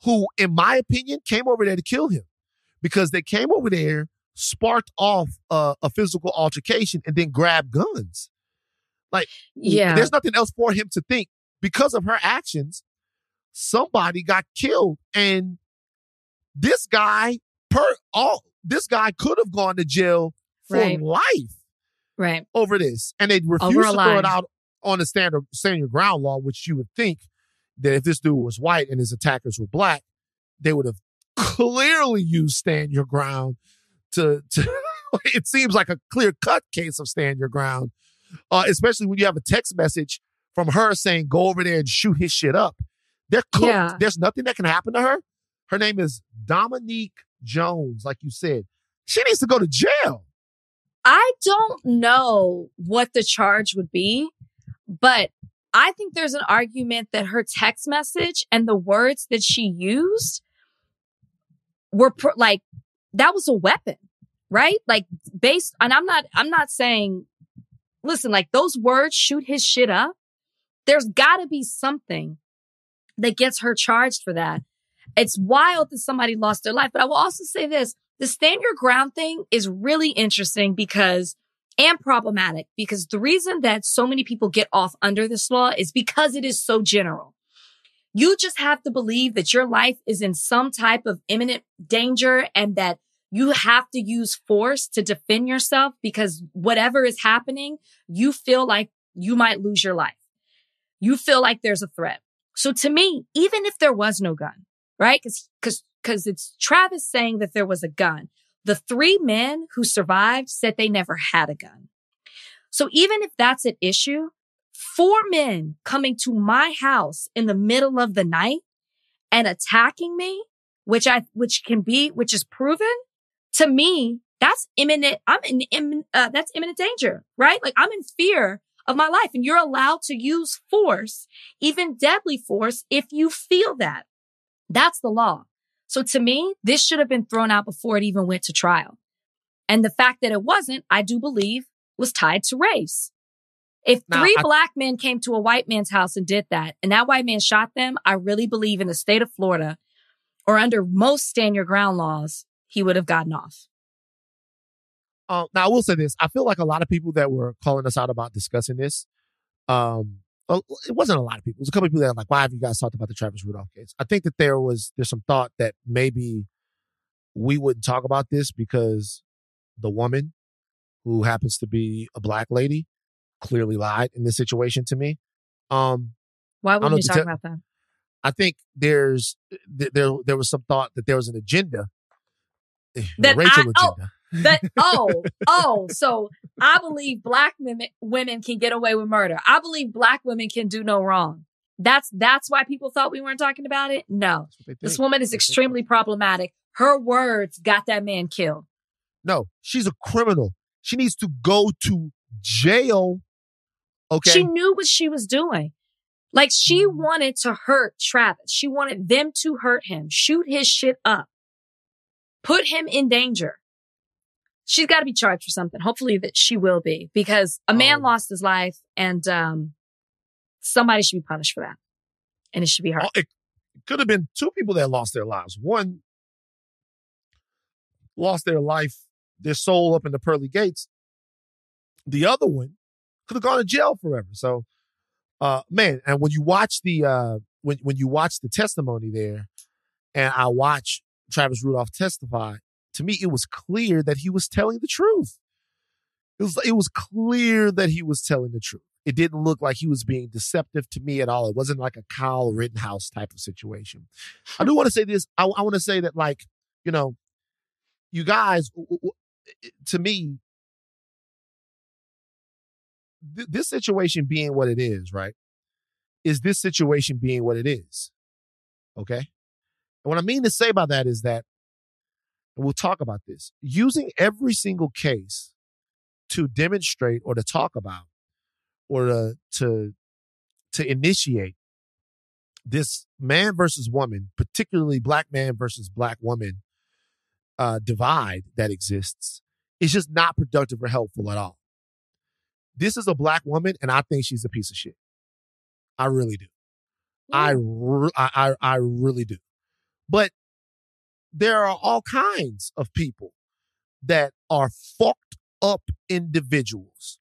who, in my opinion, came over there to kill him because they came over there, sparked off uh, a physical altercation, and then grabbed guns. Like, yeah, there's nothing else for him to think. Because of her actions, somebody got killed. And this guy, per all, this guy could have gone to jail for right. life. Right. Over this. And they refused to throw it out on the standard stand your ground law, which you would think that if this dude was white and his attackers were black, they would have clearly you stand your ground to, to it seems like a clear cut case of stand your ground uh, especially when you have a text message from her saying, go over there and shoot his shit up. They're cooked. Yeah. There's nothing that can happen to her. Her name is Dominique Jones, like you said. She needs to go to jail. I don't know what the charge would be, but I think there's an argument that her text message and the words that she used were like, that was a weapon, right? Like based, and I'm not, I'm not saying listen, like those words shoot his shit up. There's gotta be something that gets her charged for that. It's wild that somebody lost their life. But I will also say this. the stand your ground thing is really interesting because and problematic because the reason that so many people get off under this law is because it is so general. You just have to believe that your life is in some type of imminent danger and that you have to use force to defend yourself because whatever is happening, you feel like you might lose your life. You feel like there's a threat. So to me, even if there was no gun, right? Cause, cause, cause it's Travis saying that there was a gun. The three men who survived said they never had a gun. So even if that's an issue, four men coming to my house in the middle of the night and attacking me, which I, which can be, which is proven to me, that's imminent. I'm in, in uh, that's imminent danger, right? Like I'm in fear of my life and you're allowed to use force, even deadly force, if you feel that. That's the law. So to me, this should have been thrown out before it even went to trial. And the fact that it wasn't, I do believe was tied to race. If Now, three I- black men came to a white man's house and did that, and that white man shot them, I really believe in the state of Florida or under most stand your ground laws, he would have gotten off. Uh, now I will say this: I feel like a lot of people that were calling us out about discussing this, um, it wasn't a lot of people. It was a couple of people that were like, "Why have you guys talked about the Travis Rudolph case?" I think that there was there's some thought that maybe we wouldn't talk about this because the woman who happens to be a black lady clearly lied in this situation to me. Um, Why wouldn't you talk about that? I think there's th- there there was some thought that there was an agenda, eh, That Rachel I- oh, agenda. That oh oh so I believe black women women can get away with murder. I believe black women can do no wrong. That's that's why people thought we weren't talking about it. No, That's what they this woman is That's what they extremely problematic. Her words got that man killed. No, she's a criminal. She needs to go to jail. Okay. She knew what she was doing. Like she wanted to hurt Travis. She wanted them to hurt him, shoot his shit up, put him in danger. She's got to be charged for something. Hopefully that she will be because a man Um, lost his life and, um, somebody should be punished for that. And it should be her. Oh, it could have been two people that lost their lives. One lost their life, their soul up in the pearly gates. The other one could have gone to jail forever. So, uh, man, and when you watch the uh, when when you watch the testimony there, and I watch Travis Rudolph testify, to me it was clear that he was telling the truth. It was it was clear that he was telling the truth. It didn't look like he was being deceptive to me at all. It wasn't like a Kyle Rittenhouse type of situation. I do want to say this. I, I want to say that, like, you know, you guys, to me, th- this situation being what it is, right? Is this situation being what it is? Okay. And what I mean to say by that is that, we'll talk about this, using every single case to demonstrate or to talk about or to to, to initiate this man versus woman, particularly black man versus black woman uh, divide that exists, is just not productive or helpful at all. This is a black woman, and I think she's a piece of shit. I really do. I, mm. re- I I I really do. But there are all kinds of people that are fucked up individuals.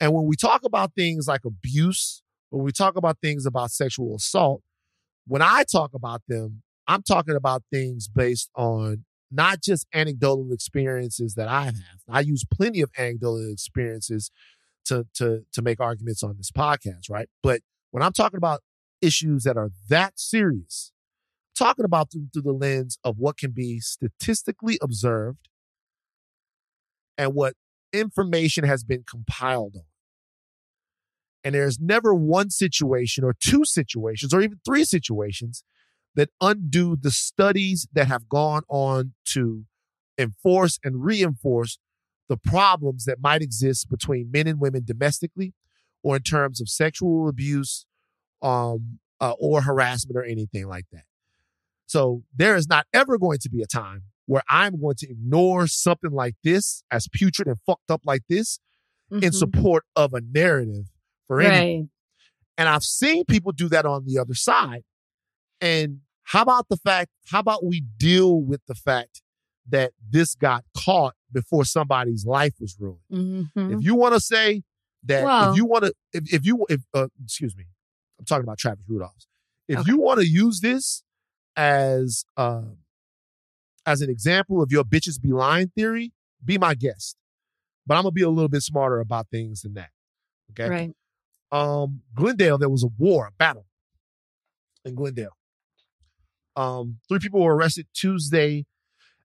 And when we talk about things like abuse, when we talk about things about sexual assault, when I talk about them, I'm talking about things based on not just anecdotal experiences that I have. I use plenty of anecdotal experiences to to to make arguments on this podcast, right? But when I'm talking about issues that are that serious, I'm talking about them through the lens of what can be statistically observed and what information has been compiled on. And there's never one situation or two situations or even three situations that undo the studies that have gone on to enforce and reinforce the problems that might exist between men and women domestically or in terms of sexual abuse um, uh, or harassment or anything like that. So there is not ever going to be a time where I'm going to ignore something like this, as putrid and fucked up like this, in Mhm. support of a narrative for anything. And I've seen people do that on the other side. And how about the fact, how about we deal with the fact that this got caught before somebody's life was ruined. Mhm. If you want to say that, Well- if you want to, if, if you, if, uh, excuse me, I'm talking about Travis Rudolph. If Okay. you want to use this as, uh, as an example of your bitches be lying theory, be my guest. But I'm gonna be a little bit smarter about things than that. Okay. Right. Um, Glendale, there was a war, a battle in Glendale. Um, three people were arrested Tuesday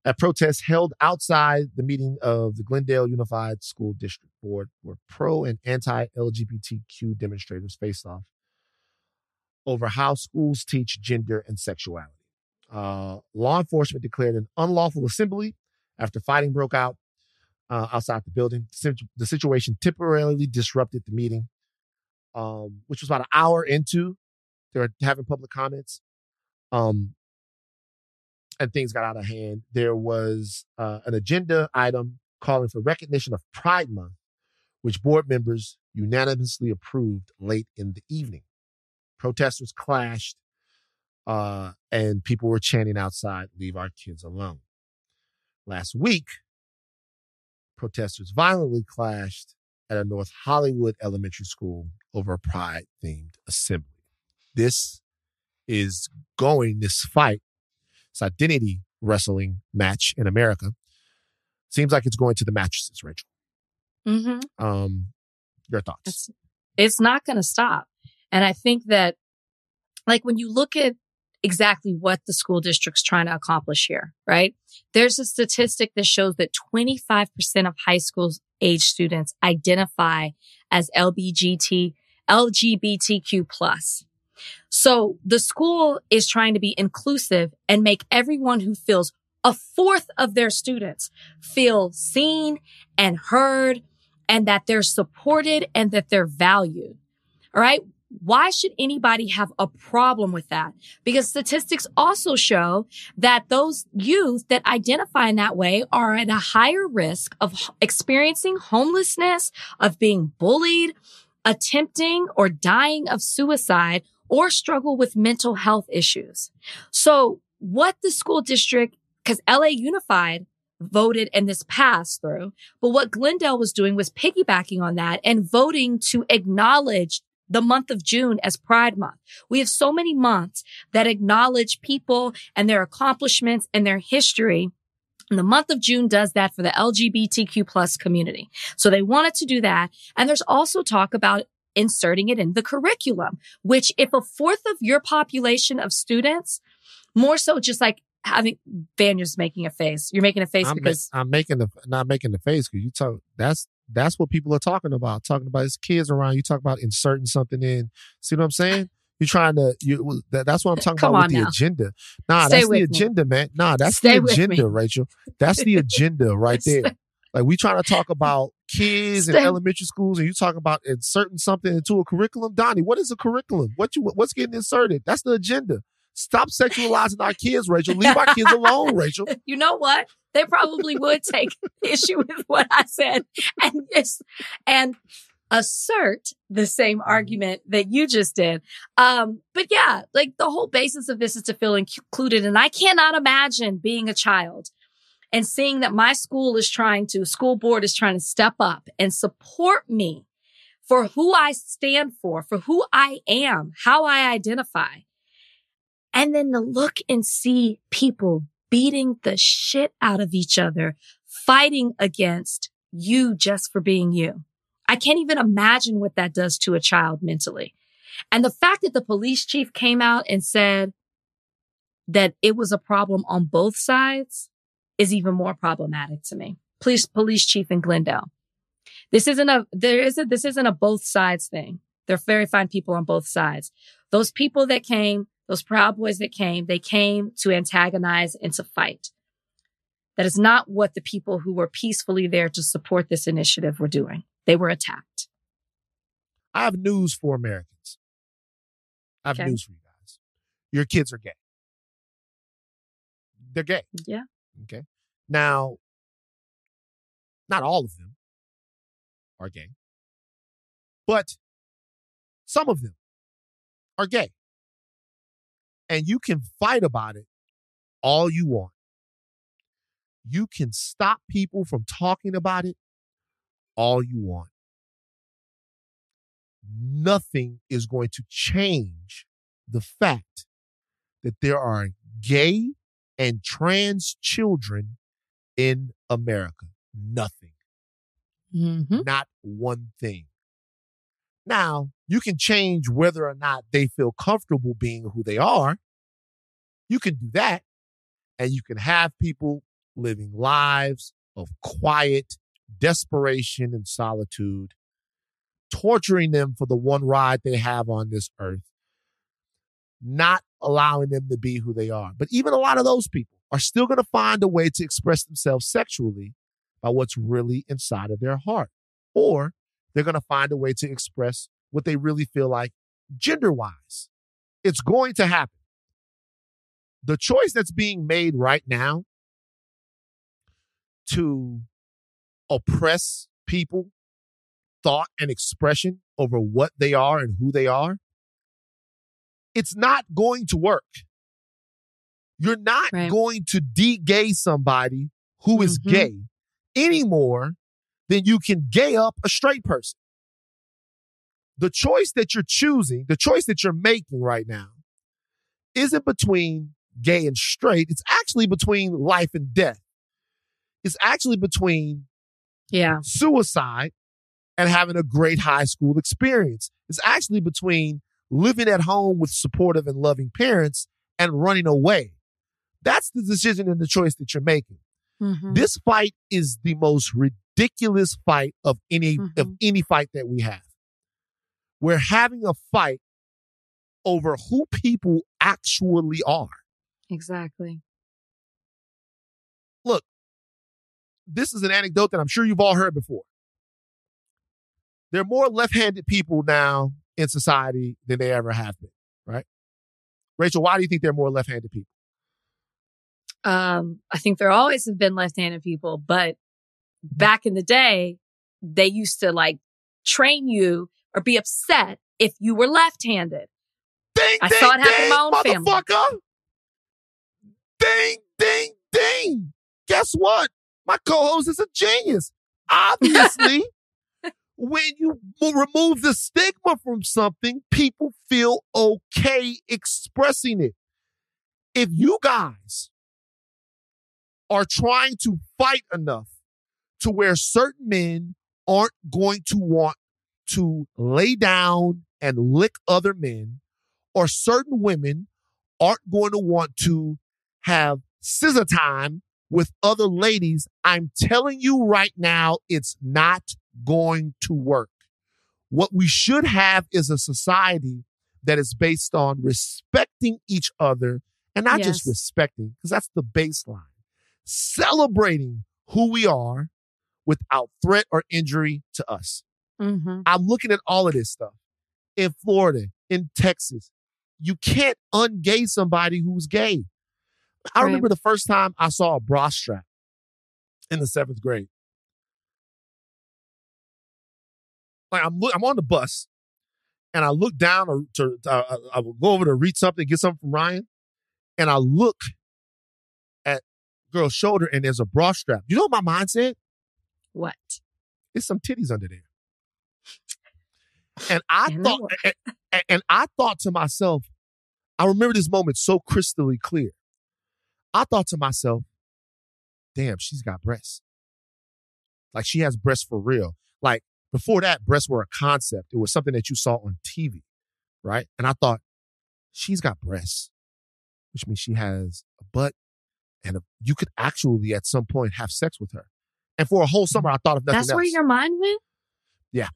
at protests held outside the meeting of the Glendale Unified School District Board, where pro and anti LGBTQ demonstrators faced off over how schools teach gender and sexuality. Uh, law enforcement declared an unlawful assembly after fighting broke out uh, outside the building. The situation temporarily disrupted the meeting, um, which was about an hour into they were having public comments. Um, and things got out of hand. There was uh, an agenda item calling for recognition of Pride Month, which board members unanimously approved late in the evening. Protesters clashed, uh, and people were chanting outside, Leave our kids alone. Last week, protesters violently clashed at a North Hollywood elementary school over a pride themed assembly. This is going, this fight, this identity wrestling match in America, seems like it's going to the mattresses, Rachel. hmm Um, your thoughts? It's, it's not going to stop. And I think that, like, when you look at exactly what the school district's trying to accomplish here, right? There's a statistic that shows that 25% of high school age students identify as LBGT, LGBTQ plus. So the school is trying to be inclusive and make everyone who feels a fourth of their students feel seen and heard and that they're supported and that they're valued. All right. Why should anybody have a problem with that? Because statistics also show that those youth that identify in that way are at a higher risk of experiencing homelessness, of being bullied, attempting or dying of suicide, or struggle with mental health issues. So what the school district, because LA Unified voted and this passed through, but what Glendale was doing was piggybacking on that and voting to acknowledge the month of June as Pride Month. We have so many months that acknowledge people and their accomplishments and their history. And the month of June does that for the LGBTQ plus community. So they wanted to do that. And there's also talk about inserting it in the curriculum, which if a fourth of your population of students, more so just like having Van, you're just making a face. You're making a face I'm, ma- because I'm making the not making the face because you talk. That's that's what people are talking about. Talking about his kids around. You talk about inserting something in. See what I'm saying? You're trying to. You. That, that's what I'm talking Come about with the now. agenda. Nah, Stay that's the with me. agenda, man. Nah, that's Stay the agenda, Rachel. That's the agenda right there. Like we trying to talk about kids in elementary schools, and you talking about inserting something into a curriculum. Donnie, what is a curriculum? What you what's getting inserted? That's the agenda. Stop sexualizing our kids, Rachel. Leave our kids alone, Rachel. you know what? They probably would take issue with what I said and yes, and assert the same argument that you just did. Um, but yeah, like the whole basis of this is to feel included. And I cannot imagine being a child and seeing that my school is trying to, school board is trying to step up and support me for who I stand for, for who I am, how I identify. And then to look and see people beating the shit out of each other, fighting against you just for being you. I can't even imagine what that does to a child mentally. And the fact that the police chief came out and said that it was a problem on both sides is even more problematic to me. Police, police chief in Glendale. This isn't a, there isn't, this isn't a both sides thing. They're very fine people on both sides. Those people that came, those Proud Boys that came, they came to antagonize and to fight. That is not what the people who were peacefully there to support this initiative were doing. They were attacked. I have news for Americans. I have Okay. news for you guys. Your kids are gay. They're gay. Yeah. Okay. Now, not all of them are gay, but some of them are gay. And you can fight about it all you want. You can stop people from talking about it all you want. Nothing is going to change the fact that there are gay and trans children in America. Nothing. Mm-hmm. Not one thing. Now, you can change whether or not they feel comfortable being who they are. You can do that. And you can have people living lives of quiet desperation and solitude, torturing them for the one ride they have on this earth, not allowing them to be who they are. But even a lot of those people are still going to find a way to express themselves sexually by what's really inside of their heart. Or they're going to find a way to express what they really feel like gender wise. It's going to happen. The choice that's being made right now to oppress people, thought and expression over what they are and who they are, it's not going to work. You're not Right. going to de-gay somebody who is Mhm. gay any more than you can gay up a straight person. The choice that you're choosing, the choice that you're making right now, isn't between gay and straight. It's actually between life and death. It's actually between Yeah. suicide and having a great high school experience. It's actually between living at home with supportive and loving parents and running away. That's the decision and the choice that you're making. Mhm. This fight is the most ridiculous fight of any of Mhm. any fight that we have. We're having a fight over who people actually are. Exactly. Look, this is an anecdote that I'm sure you've all heard before. There are more left-handed people now in society than they ever have been, right? Rachel, why do you think there are more left-handed people? Um, I think there always have been left-handed people, but back in the day, they used to like train you or be upset if you were left-handed. Ding, I ding, saw it happen in ding, my own family. motherfucker. Ding, ding, ding. Guess what? My co-host is a genius. Obviously, when you remove the stigma from something, people feel okay expressing it. If you guys are trying to fight enough to where certain men aren't going to want to lay down and lick other men, or certain women aren't going to want to have scissor time with other ladies, I'm telling you right now, it's not going to work. What we should have is a society that is based on respecting each other and not just respecting, because that's the baseline. Celebrating who we are without threat or injury to us. Mm-hmm. I'm looking at all of this stuff in Florida, in Texas. You can't ungay somebody who's gay. I Right. remember the first time I saw a bra strap in the seventh grade. Like I'm, I'm on the bus, and I look down or to, uh, I- I will go over to read something, get something from Ryan, and I look at girl's shoulder, and there's a bra strap. You know what my mind said? What? It's some titties under there. And I And thought, and, and- and I thought to myself, I remember this moment so crystally clear. I thought to myself, damn, she's got breasts. Like she has breasts for real. Like before that, breasts were a concept. It was something that you saw on TV, right? And I thought, she's got breasts, which means she has a butt, and a, you could actually at some point have sex with her. And for a whole summer, I thought of nothing That's else. where your mind went? Yeah,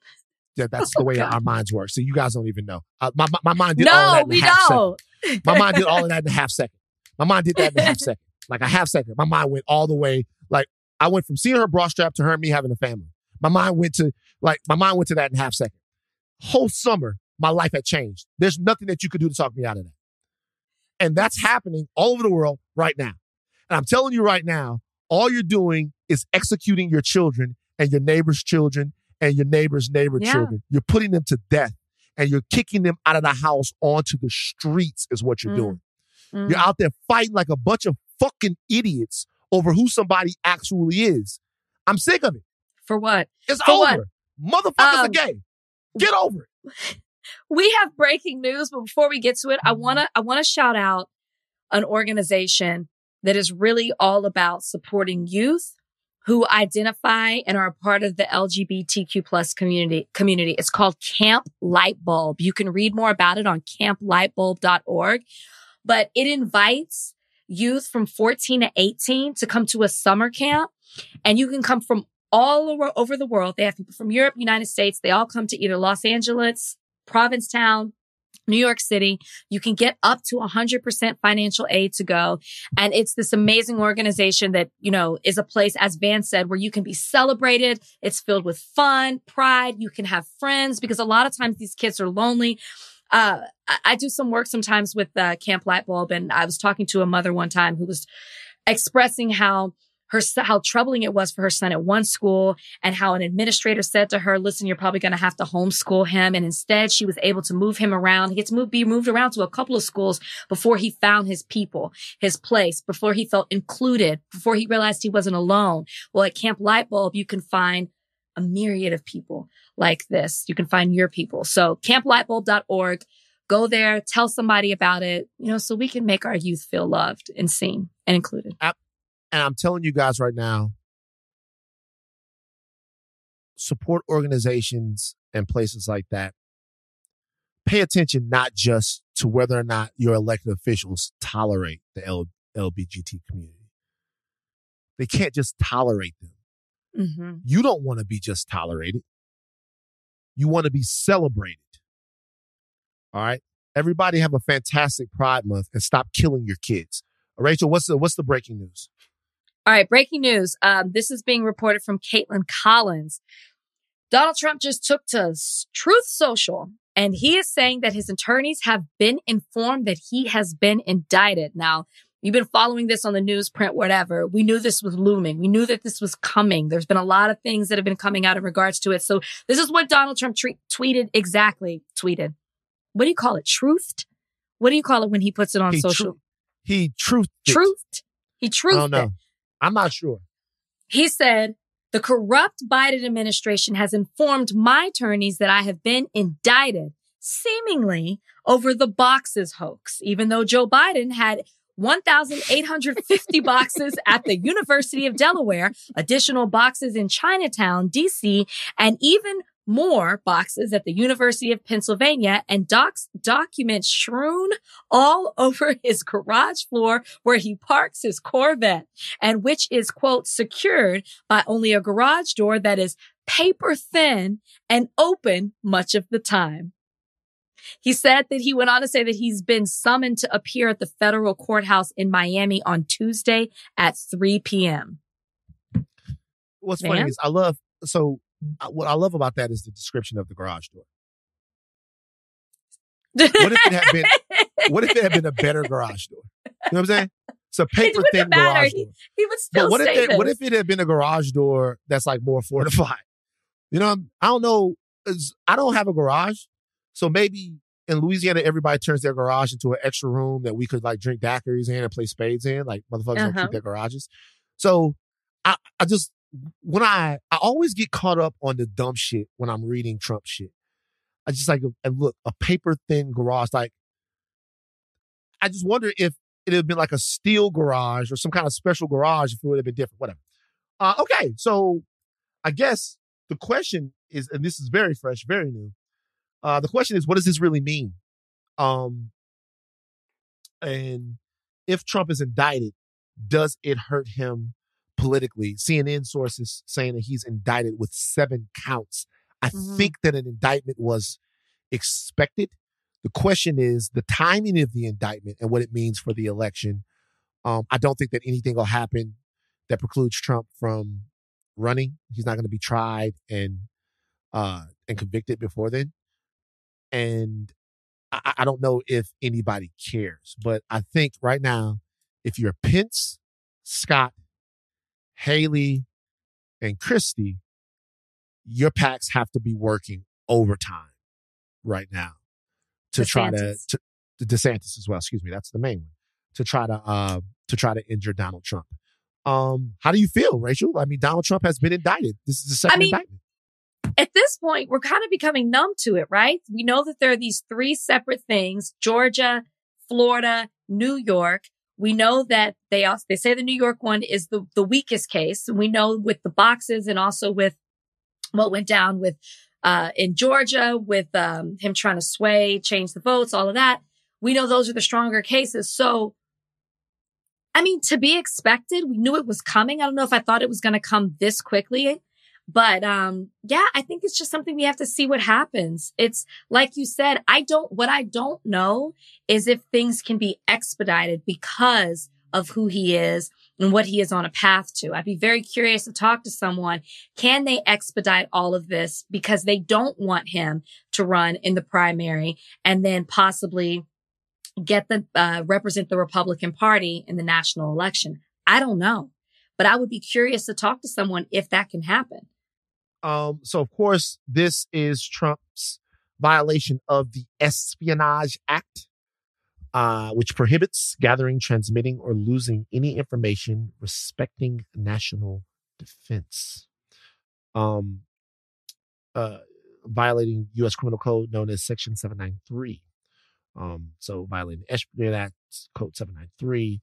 yeah. that's the Oh, way God. our minds work. So you guys don't even know. Uh, my, my, my mind did all of that in a half second. don't. My mind did all of that in a half second. My mind did that in a half second. Like a half second. My mind went all the way. Like I went from seeing her bra strap to her and me having a family. My mind went to like my mind went to that in half second. Whole summer, my life had changed. There's nothing that you could do to talk me out of that. And that's happening all over the world right now. And I'm telling you right now, all you're doing is executing your children and your neighbor's children and your neighbor's neighbor Yeah. children. You're putting them to death and you're kicking them out of the house onto the streets is what you're Mm. doing. Mm. You're out there fighting like a bunch of fucking idiots over who somebody actually is. I'm sick of it. For what? It's For what? Motherfuckers are Um, gay. Get over it. we have breaking news, but before we get to it, I wanna I wanna shout out an organization that is really all about supporting youth who identify and are a part of the LGBTQ plus community community. It's called Camp Lightbulb. You can read more about it on camplightbulb.org. But it invites youth from 14 to 18 to come to a summer camp. And you can come from all over, over the world. They have people from Europe, United States. They all come to either Los Angeles, Provincetown, New York City. You can get up to 100% financial aid to go. And it's this amazing organization that, you know, is a place, as Van said, where you can be celebrated. It's filled with fun, pride. You can have friends because a lot of times these kids are lonely. Uh, I, do some work sometimes with uh, Camp Lightbulb and I was talking to a mother one time who was expressing how her how troubling it was for her son at one school and how an administrator said to her, listen, you're probably going to have to homeschool him. And instead she was able to move him around. He gets to move, be moved around to a couple of schools before he found his people, his place, before he felt included, before he realized he wasn't alone. Well, at Camp Lightbulb, you can find a myriad of people like this. You can find your people. So camplightbulb.org. Go there, tell somebody about it, you know, so we can make our youth feel loved and seen and included. And I'm telling you guys right now, support organizations and places like that. Pay attention not just to whether or not your elected officials tolerate the L- LBGT community. They can't just tolerate them. Mm-hmm. You don't want to be just tolerated. You want to be celebrated. All right. Everybody have a fantastic Pride Month and stop killing your kids. Rachel, what's the what's the breaking news? All right, breaking news. Um, this is being reported from Kaitlan Collins. Donald Trump just took to Truth Social and he is saying that his attorneys have been informed that he has been indicted. Now, you've been following this on the news, print, whatever. We knew this was looming. We knew that this was coming. There's been a lot of things that have been coming out in regards to it. So this is what Donald Trump tre- tweeted exactly. Tweeted. What do you call it? Truthed? What do you call it when he puts it on He social? tru- He truthed. it. Truthed. He I truthed don't know. it. I'm not sure. He said, the corrupt Biden administration has informed my attorneys that I have been indicted, seemingly over the boxes hoax, even though Joe Biden had 1,850 boxes at the University of Delaware, additional boxes in Chinatown, DC, and even more boxes at the University of Pennsylvania and docs, documents strewn all over his garage floor where he parks his Corvette and which is quote secured by only a garage door that is paper thin and open much of the time. He said that he went on to say that he's been summoned to appear at the federal courthouse in Miami on Tuesday at 3 p.m. What's funny is I love so what I love about that is the description of the garage door. What if it had been what if it had been a better garage door? You know what I'm saying? It's a paper thin garage door. He would still But what if it, what if it had been a garage door that's like more fortified? You know, I don't know. I don't have a garage, so maybe in Louisiana everybody turns their garage into an extra room that we could like drink daiquiris in and play spades in. Like motherfuckers don't Uh-huh. keep their garages. So I, I just when I I always get caught up on the dumb shit when I'm reading Trump shit. I just like and look a paper thin garage like. I just wonder if it had been like a steel garage or some kind of special garage if it would have been different. Whatever. Uh, okay, so I guess the question is, and this is very fresh, very new. Uh, the question is, what does this really mean? Um, and if Trump is indicted, does it hurt him politically? CNN sources saying that he's indicted with seven counts. I Mhm. think that an indictment was expected. The question is the timing of the indictment and what it means for the election. Um, I don't think that anything will happen that precludes Trump from running. He's not going to be tried and uh, and convicted before then. And I, I don't know if anybody cares, but I think right now, if you're Pence, Scott, Haley, and Christie, your PACs have to be working overtime right now to try to, DeSantis. to DeSantis as well. Excuse me, that's the main one to try to uh, to try to injure Donald Trump. Um, how do you feel, Rachel? I mean, Donald Trump has been indicted. This is the second I mean, indictment. At this point, we're kind of becoming numb to it, right? We know that there are these three separate things: Georgia, Florida, New York. We know that they also they say the New York one is the the weakest case. We know with the boxes and also with what went down with uh, in Georgia with um, him trying to sway, change the votes, all of that. We know those are the stronger cases. So, I mean, to be expected, we knew it was coming. I don't know if I thought it was going to come this quickly, but um, yeah, I think it's just something we have to see what happens. It's like you said, I don't. What I don't know is if things can be expedited because of who he is and what he is on a path to. I'd be very curious to talk to someone. Can they expedite all of this because they don't want him to run in the primary and then possibly get the, uh, represent the Republican party in the national election? I don't know, but I would be curious to talk to someone if that can happen. Um, so of course, this is Trump's violation of the Espionage Act uh, which prohibits gathering, transmitting, or losing any information respecting national defense. Um, uh, violating U.S. Criminal Code known as Section 793. Um, so violating the Espionage Act, Code 793.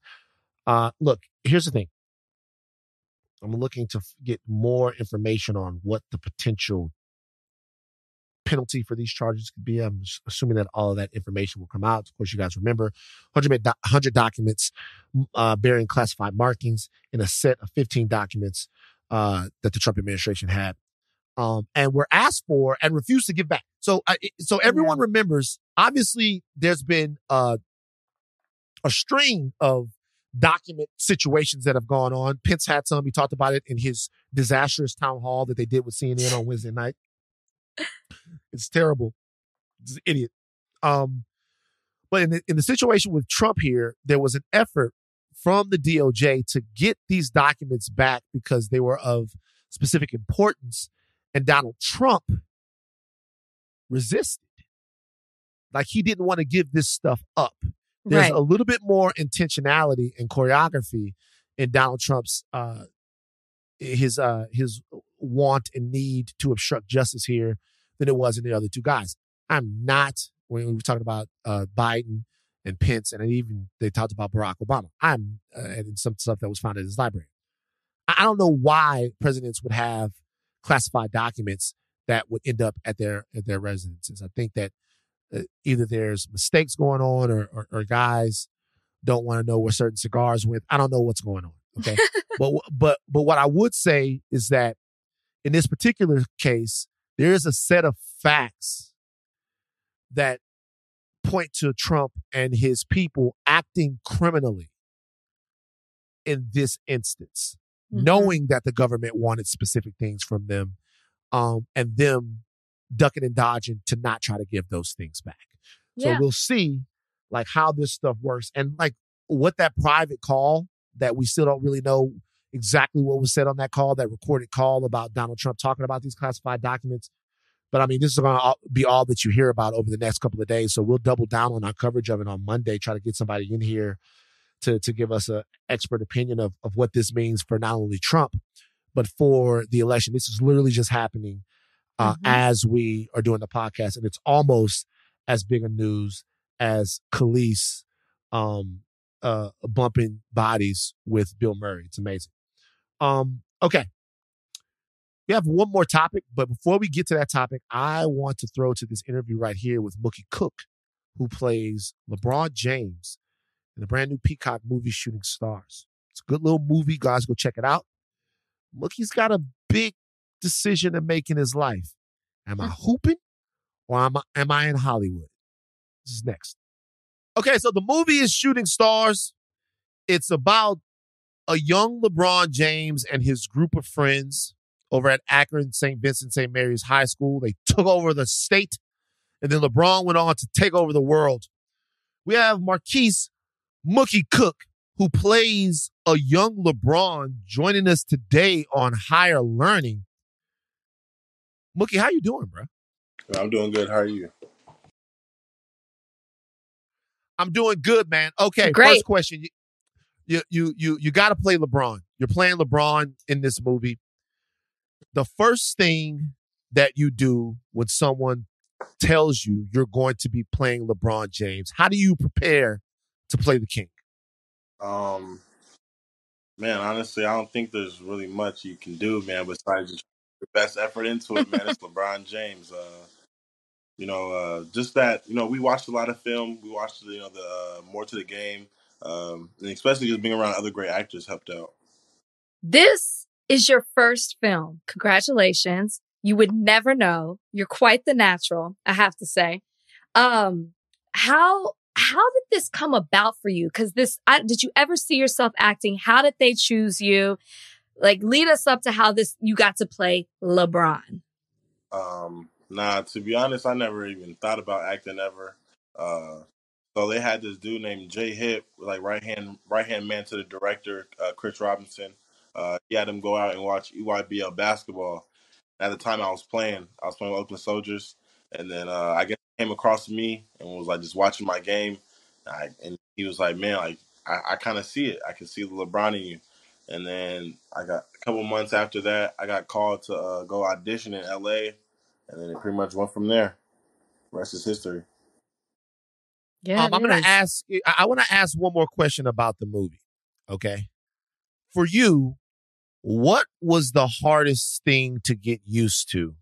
Uh, look, here's the thing. I'm looking to get more information on what the potential penalty for these charges could be. I'm assuming that all of that information will come out. Of course, you guys remember 100, 100 documents uh, bearing classified markings in a set of 15 documents uh, that the Trump administration had. Um, and were asked for and refused to give back. So, uh, so everyone yeah. remembers. Obviously, there's been uh, a string of document situations that have gone on. Pence had some. He talked about it in his disastrous town hall that they did with CNN on Wednesday night. It's terrible. It's an idiot. Um, but in the, in the situation with Trump here, there was an effort from the DOJ to get these documents back because they were of specific importance. And Donald Trump resisted. Like he didn't want to give this stuff up. There's right. a little bit more intentionality and choreography in Donald Trump's uh his uh his want and need to obstruct justice here than it was in the other two guys. I'm not, when we were talking about uh, Biden and Pence, and even they talked about Barack Obama, I'm, uh, and some stuff that was found in his library. I don't know why presidents would have classified documents that would end up at their at their residences. I think that either there's mistakes going on, or, or, or guys don't want to know where certain cigars went. I don't know what's going on. Okay, but but but what I would say is that in this particular case, there is a set of facts that point to Trump and his people acting criminally in this instance, mm-hmm. knowing that the government wanted specific things from them, um, and them ducking and dodging to not try to give those things back. Yeah. So we'll see like how this stuff works and like what that private call that we still don't really know exactly what was said on that call, that recorded call about Donald Trump talking about these classified documents. But I mean, this is going to be all that you hear about over the next couple of days. So we'll double down on our coverage of it on Monday, try to get somebody in here to, to give us an expert opinion of, of what this means for not only Trump, but for the election. This is literally just happening uh, mm-hmm. as we are doing the podcast. And it's almost as big a news as Kelis um, uh, bumping bodies with Bill Murray. It's amazing. Um, okay. We have one more topic, but before we get to that topic, I want to throw to this interview right here with Mookie Cook, who plays LeBron James in the brand new Peacock movie Shooting Stars. It's a good little movie. Guys, go check it out. Mookie's got a big decision to make in his life. Am I hmm. hooping or am I, am I in Hollywood? This is next. Okay, so the movie is Shooting Stars. It's about a young LeBron James and his group of friends over at Akron St. Vincent St. Mary's High School. They took over the state, and then LeBron went on to take over the world. We have Marquis Mookie Cook, who plays a young LeBron, joining us today on Higher Learning. Mookie, how you doing, bro? I'm doing good. How are you? I'm doing good, man. Okay, Great. first question. you you you you got to play LeBron. You're playing LeBron in this movie. The first thing that you do when someone tells you you're going to be playing LeBron James, how do you prepare to play the king? Um, man, honestly, I don't think there's really much you can do, man, besides just best effort into it, man. it's LeBron James. Uh, you know, uh, just that. You know, we watched a lot of film. We watched, you know, the uh, More Than a Game, um, and especially just being around other great actors helped out. This is your first film. Congratulations. You would never know. You're quite the natural, I have to say. Um, how how did this come about for you? Because this, I, did you ever see yourself acting? How did they choose you? Like, lead us up to how this you got to play LeBron. Um, nah, to be honest, I never even thought about acting ever. Uh, so they had this dude named Jay Hip, like right hand right hand man to the director, uh, Chris Robinson. Uh, he had him go out and watch EYBL basketball. At the time, I was playing. I was playing with Oakland Soldiers, and then uh, I guess came across me and was like just watching my game. I, and he was like, "Man, like I, I kind of see it. I can see the LeBron in you." And then I got a couple months after that, I got called to uh, go audition in LA, and then it pretty much went from there. The rest is history. Yeah, Um, I'm it going is. to ask. I, I want to ask one more question about the movie. Okay, for you, what was the hardest thing to get used to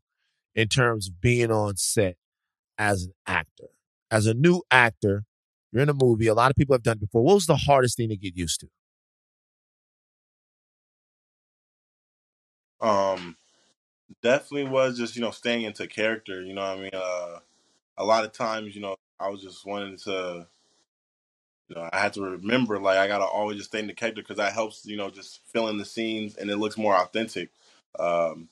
in terms of being on set as an actor, as a new actor? You're in a movie. A lot of people have done it before. What was the hardest thing to get used to? Um, definitely was just you know staying into character. You know, what I mean, uh, a lot of times, you know, I was just wanting to, you know, I had to remember like I gotta always just stay in the character because that helps, you know, just fill in the scenes and it looks more authentic. Um,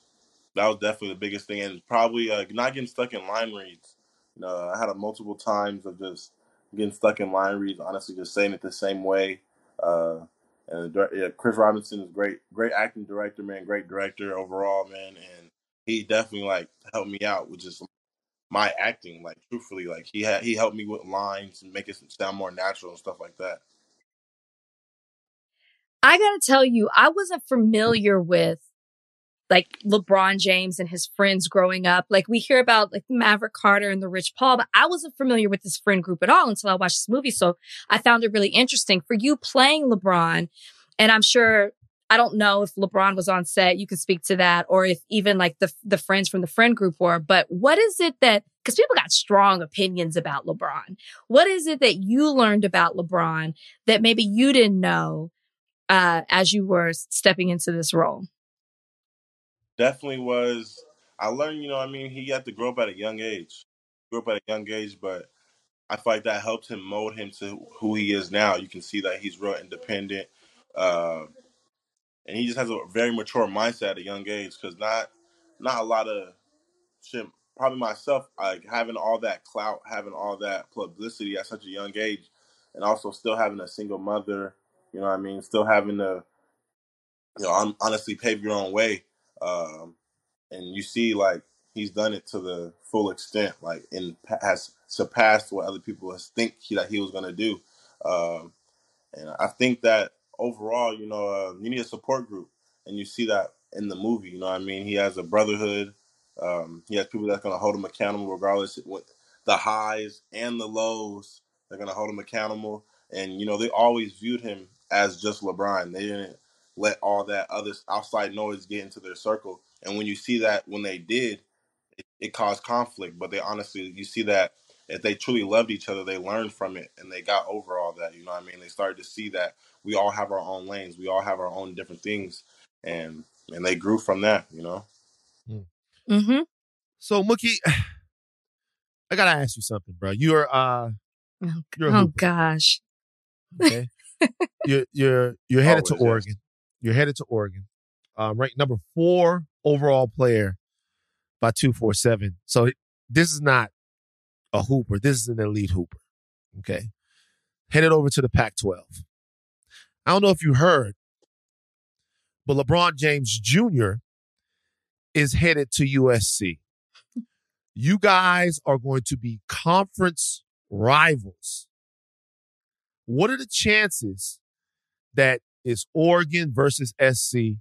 that was definitely the biggest thing, and probably uh, not getting stuck in line reads. You know, I had a multiple times of just getting stuck in line reads. Honestly, just saying it the same way. Uh, and yeah, Chris Robinson is great, great acting director, man, great director overall, man, and he definitely like helped me out with just my acting. Like truthfully, like he had he helped me with lines and make it sound more natural and stuff like that. I gotta tell you, I wasn't familiar with like LeBron James and his friends growing up. Like we hear about like Maverick Carter and the Rich Paul, but I wasn't familiar with this friend group at all until I watched this movie. So I found it really interesting for you playing LeBron. And I'm sure I don't know if LeBron was on set. You could speak to that, or if even like the the friends from the friend group were. But what is it that because people got strong opinions about LeBron? What is it that you learned about LeBron that maybe you didn't know uh, as you were stepping into this role? Definitely was. I learned, you know, I mean, he had to grow up at a young age. Grew up at a young age, but I feel like that helped him mold him to who he is now. You can see that he's real independent, uh, and he just has a very mature mindset at a young age. Because not, not a lot of shit. Probably myself, like having all that clout, having all that publicity at such a young age, and also still having a single mother. You know what I mean? Still having to, you know, hon- honestly pave your own way. Um, and you see like he's done it to the full extent, like and has surpassed what other people think he, that he was gonna do. Um, and I think that overall, you know, uh, you need a support group, and you see that in the movie. You know, I mean, he has a brotherhood. Um, he has people that's gonna hold him accountable, regardless of the highs and the lows. They're gonna hold him accountable, and you know, they always viewed him as just LeBron. They didn't let all that other outside noise get into their circle. And when you see that when they did, it, it caused conflict. But they honestly, you see that if they truly loved each other, they learned from it and they got over all that. You know what I mean? They started to see that we all have our own lanes, we all have our own different things, and and they grew from that. You know. Mm-hmm. So Mookie, I gotta ask you something, bro. You're uh, Oh, You're a oh gosh. okay, you're you're you're headed to Always, yes. Oregon. You're headed to Oregon. Um, ranked number four overall player by two four seven. So this is not a hooper. This is an elite hooper. Okay, headed over to the Pac-12. I don't know if you heard, but LeBron James Jr. is headed to USC. You guys are going to be conference rivals. What are the chances that it's Oregon versus SC,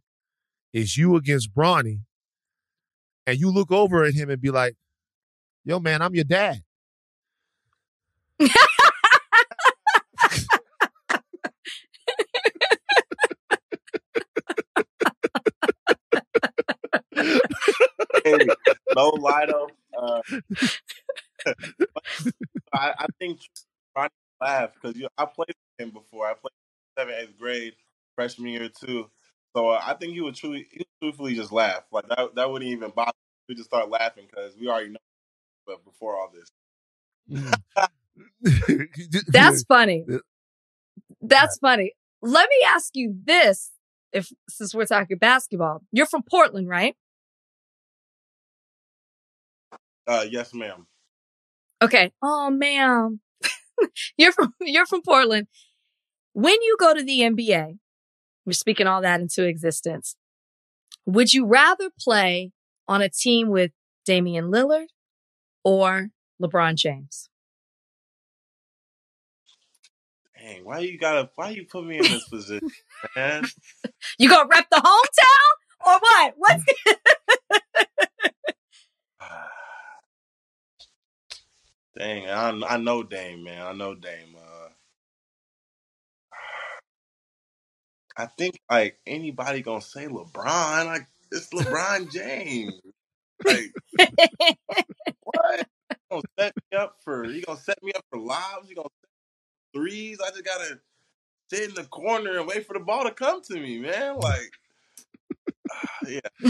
is you against Bronny, and you look over at him and be like, "Yo, man, I'm your dad." hey, no Lido. Uh, I, I think trying to laugh because you know, I played with him before. I played seventh, eighth grade, freshman year too. So uh, I think he would truly, he would truthfully just laugh. Like that, that wouldn't even bother. We just start laughing because we already know. But before all this, That's funny. That's funny. Let me ask you this: If since we're talking basketball, you're from Portland, right? uh, yes, ma'am. Okay. Oh, ma'am. you're from you're from Portland. When you go to the NBA, we're speaking all that into existence. Would you rather play on a team with Damian Lillard or LeBron James? Dang, why you gotta? Why you put me in this position, man? You gonna rep the hometown or what? What's Dang, I, I know Dame, man. I know Dame. I think like anybody gonna say LeBron, like it's LeBron James. Like what? You gonna set me up for? you gonna set me up for lobs? you gonna set threes? I just gotta sit in the corner and wait for the ball to come to me, man. Like, yeah.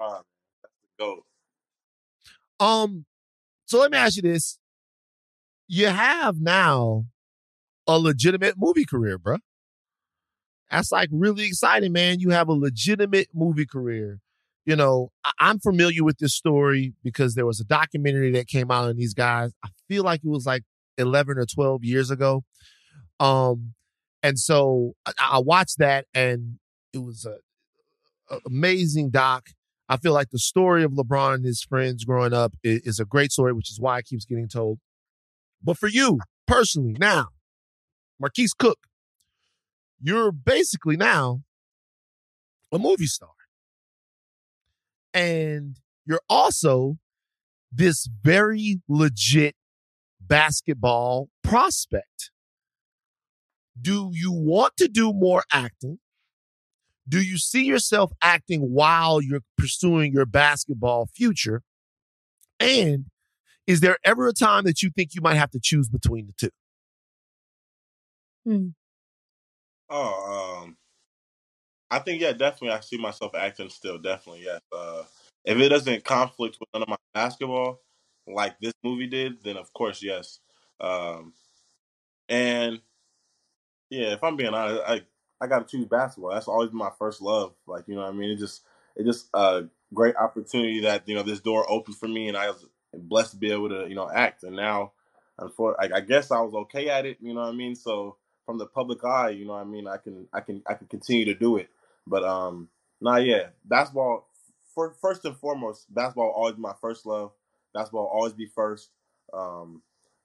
LeBron, that's. Um, so let me ask you this: You have now a legitimate movie career, bro. That's like really exciting, man. You have a legitimate movie career. You know, I- I'm familiar with this story because there was a documentary that came out on these guys. I feel like it was like 11 or 12 years ago. Um, and so I, I watched that and it was a, a amazing doc. I feel like the story of LeBron and his friends growing up is, is a great story, which is why it keeps getting told. But for you personally, now, Marquis Cook, you're basically now a movie star. And you're also this very legit basketball prospect. Do you want to do more acting? Do you see yourself acting while you're pursuing your basketball future? And is there ever a time that you think you might have to choose between the two? Hmm. Oh, um, I think yeah, definitely. I see myself acting still. Definitely, yes. Uh, if it doesn't conflict with none of my basketball, like this movie did, then of course yes. Um, and yeah, if I'm being honest, I I got to choose basketball. That's always been my first love. Like you know, what I mean, it just it just a great opportunity that you know this door opened for me, and I was blessed to be able to you know act. And now, unfortunately, I, I guess I was okay at it. You know what I mean? So from the public eye, you know what I mean, I can I can I can continue to do it. But um, nah, yeah, basketball. For, first and foremost, basketball will always be my first love. Basketball will always be first. Um,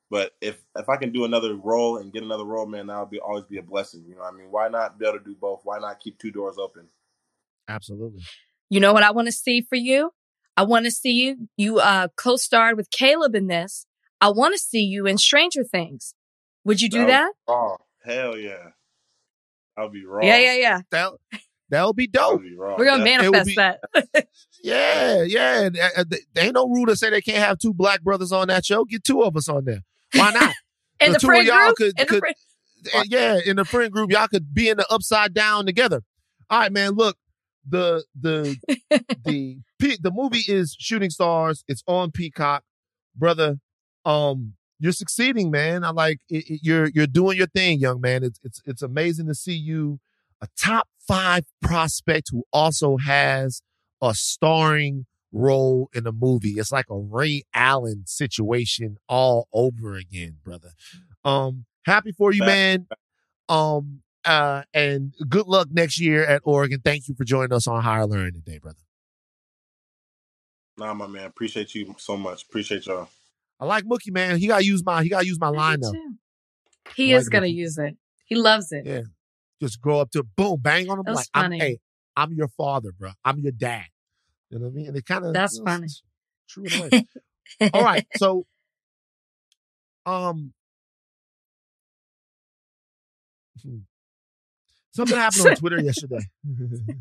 but if if I can do another role and get another role, man, that'll be always be a blessing. You know what I mean? Why not be able to do both? Why not keep two doors open? Absolutely. You know what I want to see for you? I want to see you. You uh, co-starred with Caleb in this. I want to see you in Stranger Things. Would you do that? Oh hell yeah! I'll be wrong. Yeah, yeah, yeah. That that'll be I'll dope. be wrong. We're gonna That- manifest be- that. Yeah, yeah. And, uh, th- There ain't no rule to say they can't have two black brothers on that show. Get two of us on there. Why not? in The the two of friend y'all group. could- in the could- friend- And yeah, in the friend group, y'all could be in the upside down together. All right, man. Look, the the the the movie is Shooting Stars. It's on Peacock, brother. Um, you're succeeding, man. I like it, it- you're you're doing your thing, young man. It's it's it's amazing to see you, a top five prospect who also has a starring role in a movie. It's like a Ray Allen situation all over again, brother. Um, happy for you, man. Um, uh, and good luck next year at Oregon. Thank you for joining us on Higher Learning today, brother. Nah, my man. Appreciate you so much. Appreciate y'all. I like Mookie, man. He gotta use my he gotta use my I do line though. He I is like gonna Mookie. use it. He loves it. Yeah. Just grow up to boom, bang on him That's like, I'm, funny. hey, I'm your father, bro. I'm your dad. You know what I mean? And it kind of That's funny. True. All right, so um hmm. something happened on Twitter yesterday.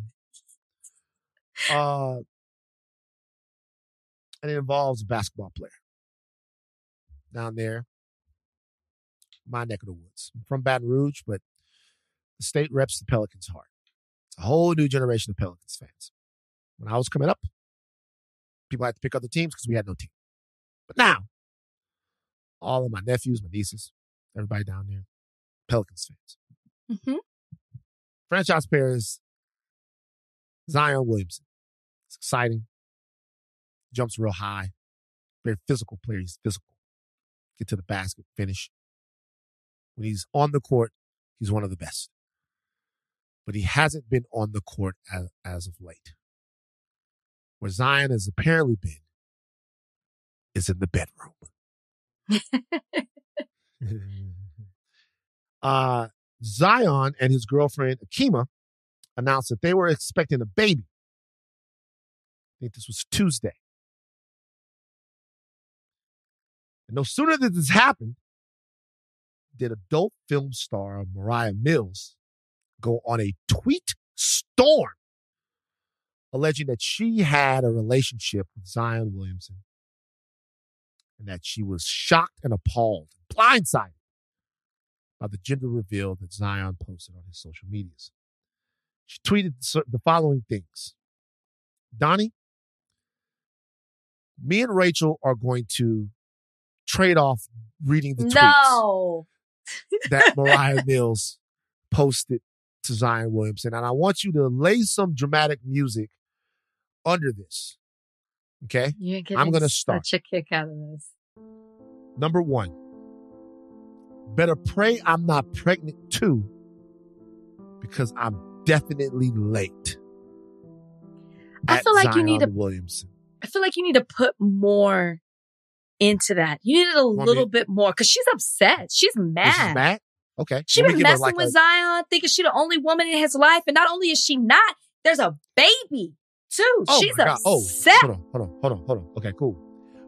uh and it involves a basketball player down there, my neck of the woods. I'm from Baton Rouge, but the state reps the Pelicans hard. It's a whole new generation of Pelicans fans. When I was coming up, people had to pick other teams because we had no team. But now, all of my nephews, my nieces, everybody down there, Pelicans fans. hmm Franchise player is Zion Williamson. It's exciting. Jumps real high. Very physical player. He's physical. Get to the basket, finish. When he's on the court, he's one of the best. But he hasn't been on the court as, as of late. Where Zion has apparently been is in the bedroom. uh, Zion and his girlfriend Ahkeema announced that they were expecting a baby. I think this was Tuesday. And no sooner did this happen, did adult film star Mariah Mills go on a tweet storm alleging that she had a relationship with Zion Williamson and that she was shocked and appalled, blindsided by the gender reveal that Zion posted on his social medias. She tweeted the following things Donnie, me and Rachel are going to trade off reading the tweets No. that Mariah Mills posted to Zion Williamson. And I want you to lay some dramatic music under this. Okay? You're I'm gonna start. such a kick out of this. Number one, better pray I'm not pregnant too, because I'm definitely late. I feel like you need Zion to- Williamson. I feel like you need to put more into that. You needed a Want little me- bit more because she's upset. She's mad. Is mad. Okay. She Let been her, messing like, with a- Zion, thinking she the only woman in his life, and not only is she not, there's a baby too. Oh she's my God. Oh, upset. hold on, hold on, hold on, hold on. Okay, cool.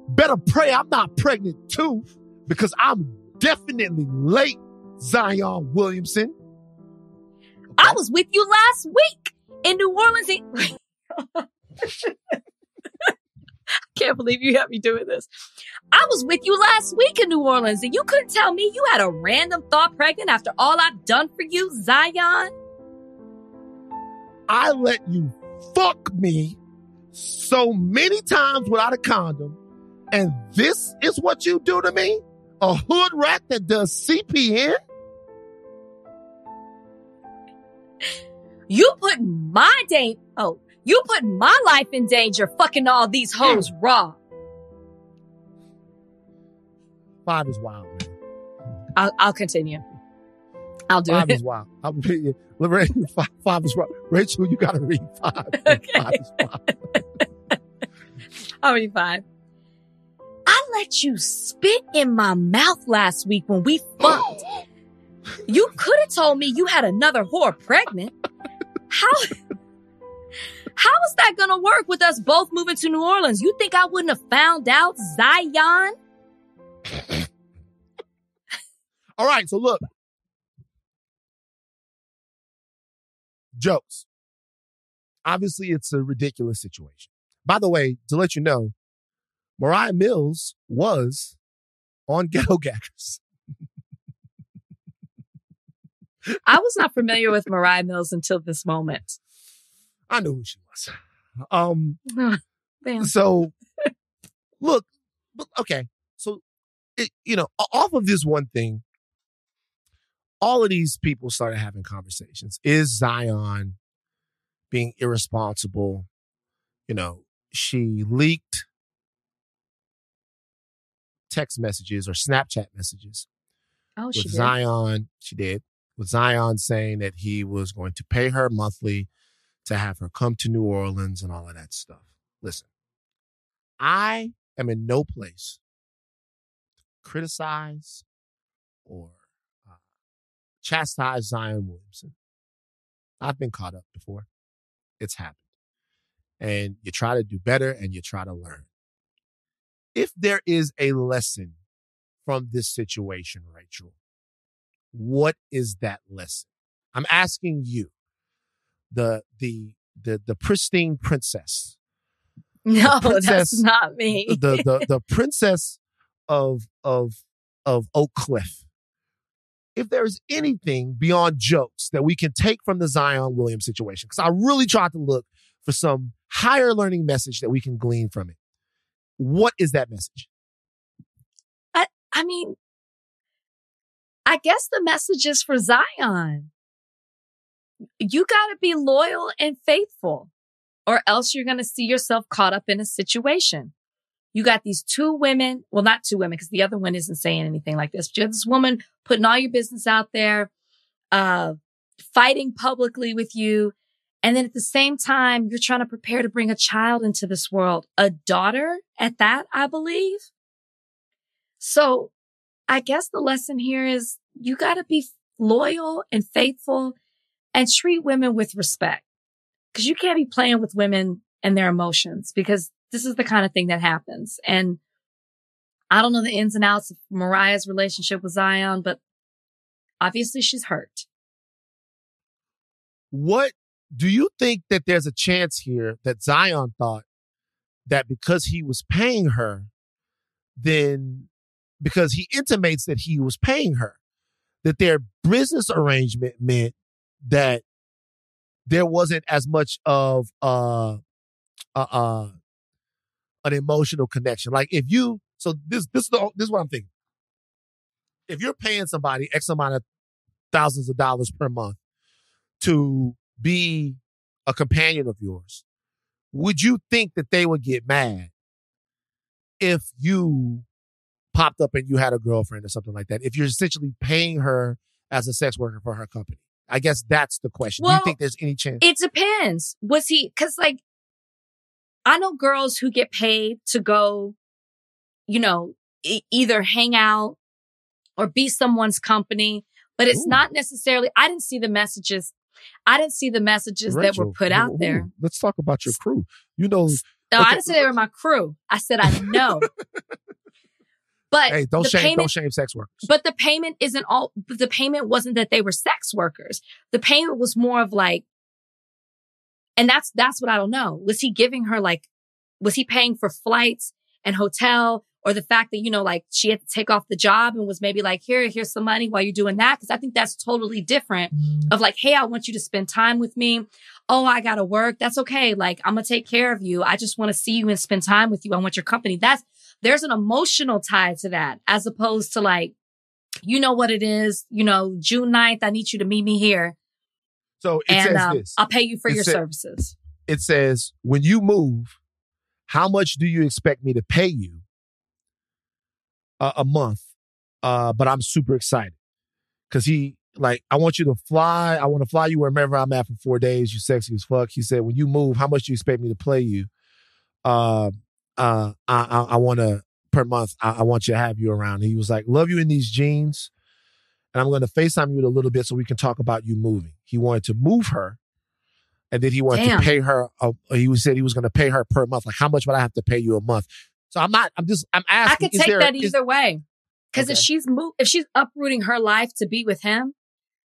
Better pray I'm not pregnant too, because I'm definitely late, Zion Williamson. I was with you last week in New Orleans. Can't believe you had me doing this. I was with you last week in New Orleans, and you couldn't tell me you had a random thought pregnant after all I've done for you, Zion. I let you fuck me so many times without a condom, and this is what you do to me? A hood rat that does CPN? You put my day. Oh, you put my life in danger, fucking all these hoes mm. raw. Five is wild, man. I'll, I'll continue. I'll do Five it. is wild. I'm reading Lorraine, five, five is wild. Rachel, you gotta read five. Five is wild. I'll be five. I let you spit in my mouth last week when we fucked. you could have told me you had another whore pregnant. How? How is that gonna work with us both moving to New Orleans? You think I wouldn't have found out, Zion? All right, so look. Jokes. Obviously, it's a ridiculous situation. By the way, to let you know, Mariah Mills was on Ghetto Gaggers. I was not familiar with Mariah Mills until this moment. I knew who she was. Um, so look, but- okay. So, it, you know, off of this one thing, all of these people started having conversations. Is Zion being irresponsible? You know, she leaked text messages or Snapchat messages Oh, she with did. Zion. She did. With Zion saying that he was going to pay her monthly to have her come to New Orleans and all of that stuff. Listen, I am in no place to criticize or uh, chastise Zion Williamson. I've been caught up before. It's happened. And you try to do better and you try to learn. If there is a lesson from this situation, Rachel, what is that lesson? I'm asking you, the the the the pristine princess. No, princess- that's not me. the the the princess of of of Oak Cliff. If there's anything beyond jokes that we can take from the Zion Williams situation, because I really tried to look for some higher learning message that we can glean from it. What is that message? I I mean, I guess the message is for Zion. You got to be loyal and faithful, or else you're going to see yourself caught up in a situation. You got these two women, well, not two women, because the other one isn't saying anything like this, but you have this woman putting all your business out there, uh, fighting publicly with you. And then at the same time, you're trying to prepare to bring a child into this world, a daughter at that, I believe. So I guess the lesson here is you got to be loyal and faithful and treat women with respect because you can't be playing with women and their emotions because this is the kind of thing that happens. And I don't know the ins and outs of Mariah's relationship with Zion, but obviously she's hurt. What do you think that there's a chance here that Zion thought that because he was paying her, then because he intimates that he was paying her, that their business arrangement meant that there wasn't as much of uh uh, uh an emotional connection. Like if you so this this is the, this is what I'm thinking. If you're paying somebody X amount of thousands of dollars per month to be a companion of yours, would you think that they would get mad if you popped up and you had a girlfriend or something like that? If you're essentially paying her as a sex worker for her company? I guess that's the question. Do you think there's any chance? It depends. Was he, cause like, I know girls who get paid to go, you know, e- either hang out or be someone's company, but it's Ooh. not necessarily, I didn't see the messages. I didn't see the messages that were put out ooh, there. Let's talk about your crew. You know, No, Okay. I didn't say they were my crew. I said I know. but hey, don't shame, payment, don't shame sex workers. but the payment isn't all, the payment wasn't that they were sex workers. The payment was more of like, and that's, that's what I don't know. Was he giving her like, was he paying for flights and hotel or the fact that, you know, like she had to take off the job and was maybe like, here, here's some money while you're doing that? Cause I think that's totally different mm. of like, Hey, I want you to spend time with me. Oh, I gotta work. That's okay. Like, I'm gonna take care of you. I just want to see you and spend time with you. I want your company. That's, there's an emotional tie to that as opposed to like, you know what it is, you know, June 9th, I need you to meet me here So it and says um, this. I'll pay you for It your said- services. it says, when you move, how much do you expect me to pay you a, a month? Uh, but I'm super excited because he like, I want you to fly. I want to fly you wherever I'm at for four days. You sexy as fuck. He said, when you move, how much do you expect me to play you? Uh, uh, I, I, I want to per month. I, I want you to have you around. And he was like, love you in these jeans. And I'm going to FaceTime you in a little bit so we can talk about you moving. He wanted to move her. And then he wanted Damn. to pay her. A, he said he was going to pay her per month. Like, how much would I have to pay you a month? So I'm not. I'm just. I'm asking. I could is take there- that is- either way. Cause if she's move, if she's uprooting her life to be with him,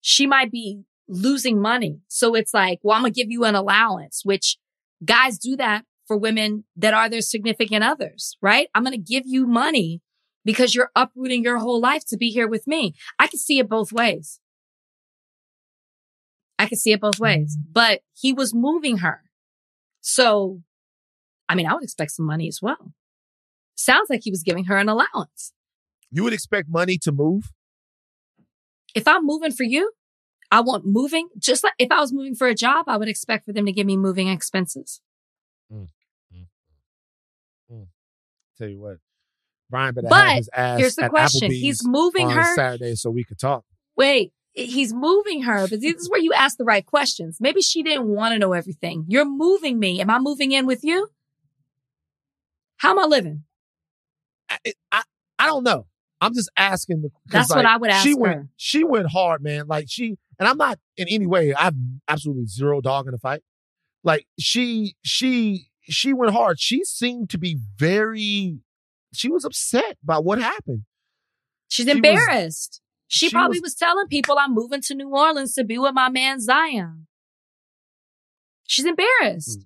she might be losing money. So it's like, well, I'm going to give you an allowance, which guys do that for women that are their significant others, right? I'm going to give you money because you're uprooting your whole life to be here with me. I can see it both ways. I can see it both ways, mm-hmm. but he was moving her. So, I mean, I would expect some money as well. Sounds like he was giving her an allowance. you would expect money to move. If I'm moving for you, I want moving. Just like if I was moving for a job, I would expect for them to give me moving expenses. Tell you what, Bryan better But have his ass Here's the question. Applebee's He's moving on her. Saturday so we could talk. Wait, he's moving her, but this is where you ask the right questions. Maybe she didn't want to know everything. You're moving me. Am I moving in with you? How am I living? I, I, I don't know. I'm just asking. the- That's what I would ask She went. her. She went hard, man. Like she, and I'm not in any way. I have absolutely zero dog in the fight. Like she, she, she went hard. She seemed to be very. She was upset by what happened. She's She was- embarrassed. she, she probably was- was, telling people I'm moving to New Orleans to be with my man Zion. She's embarrassed.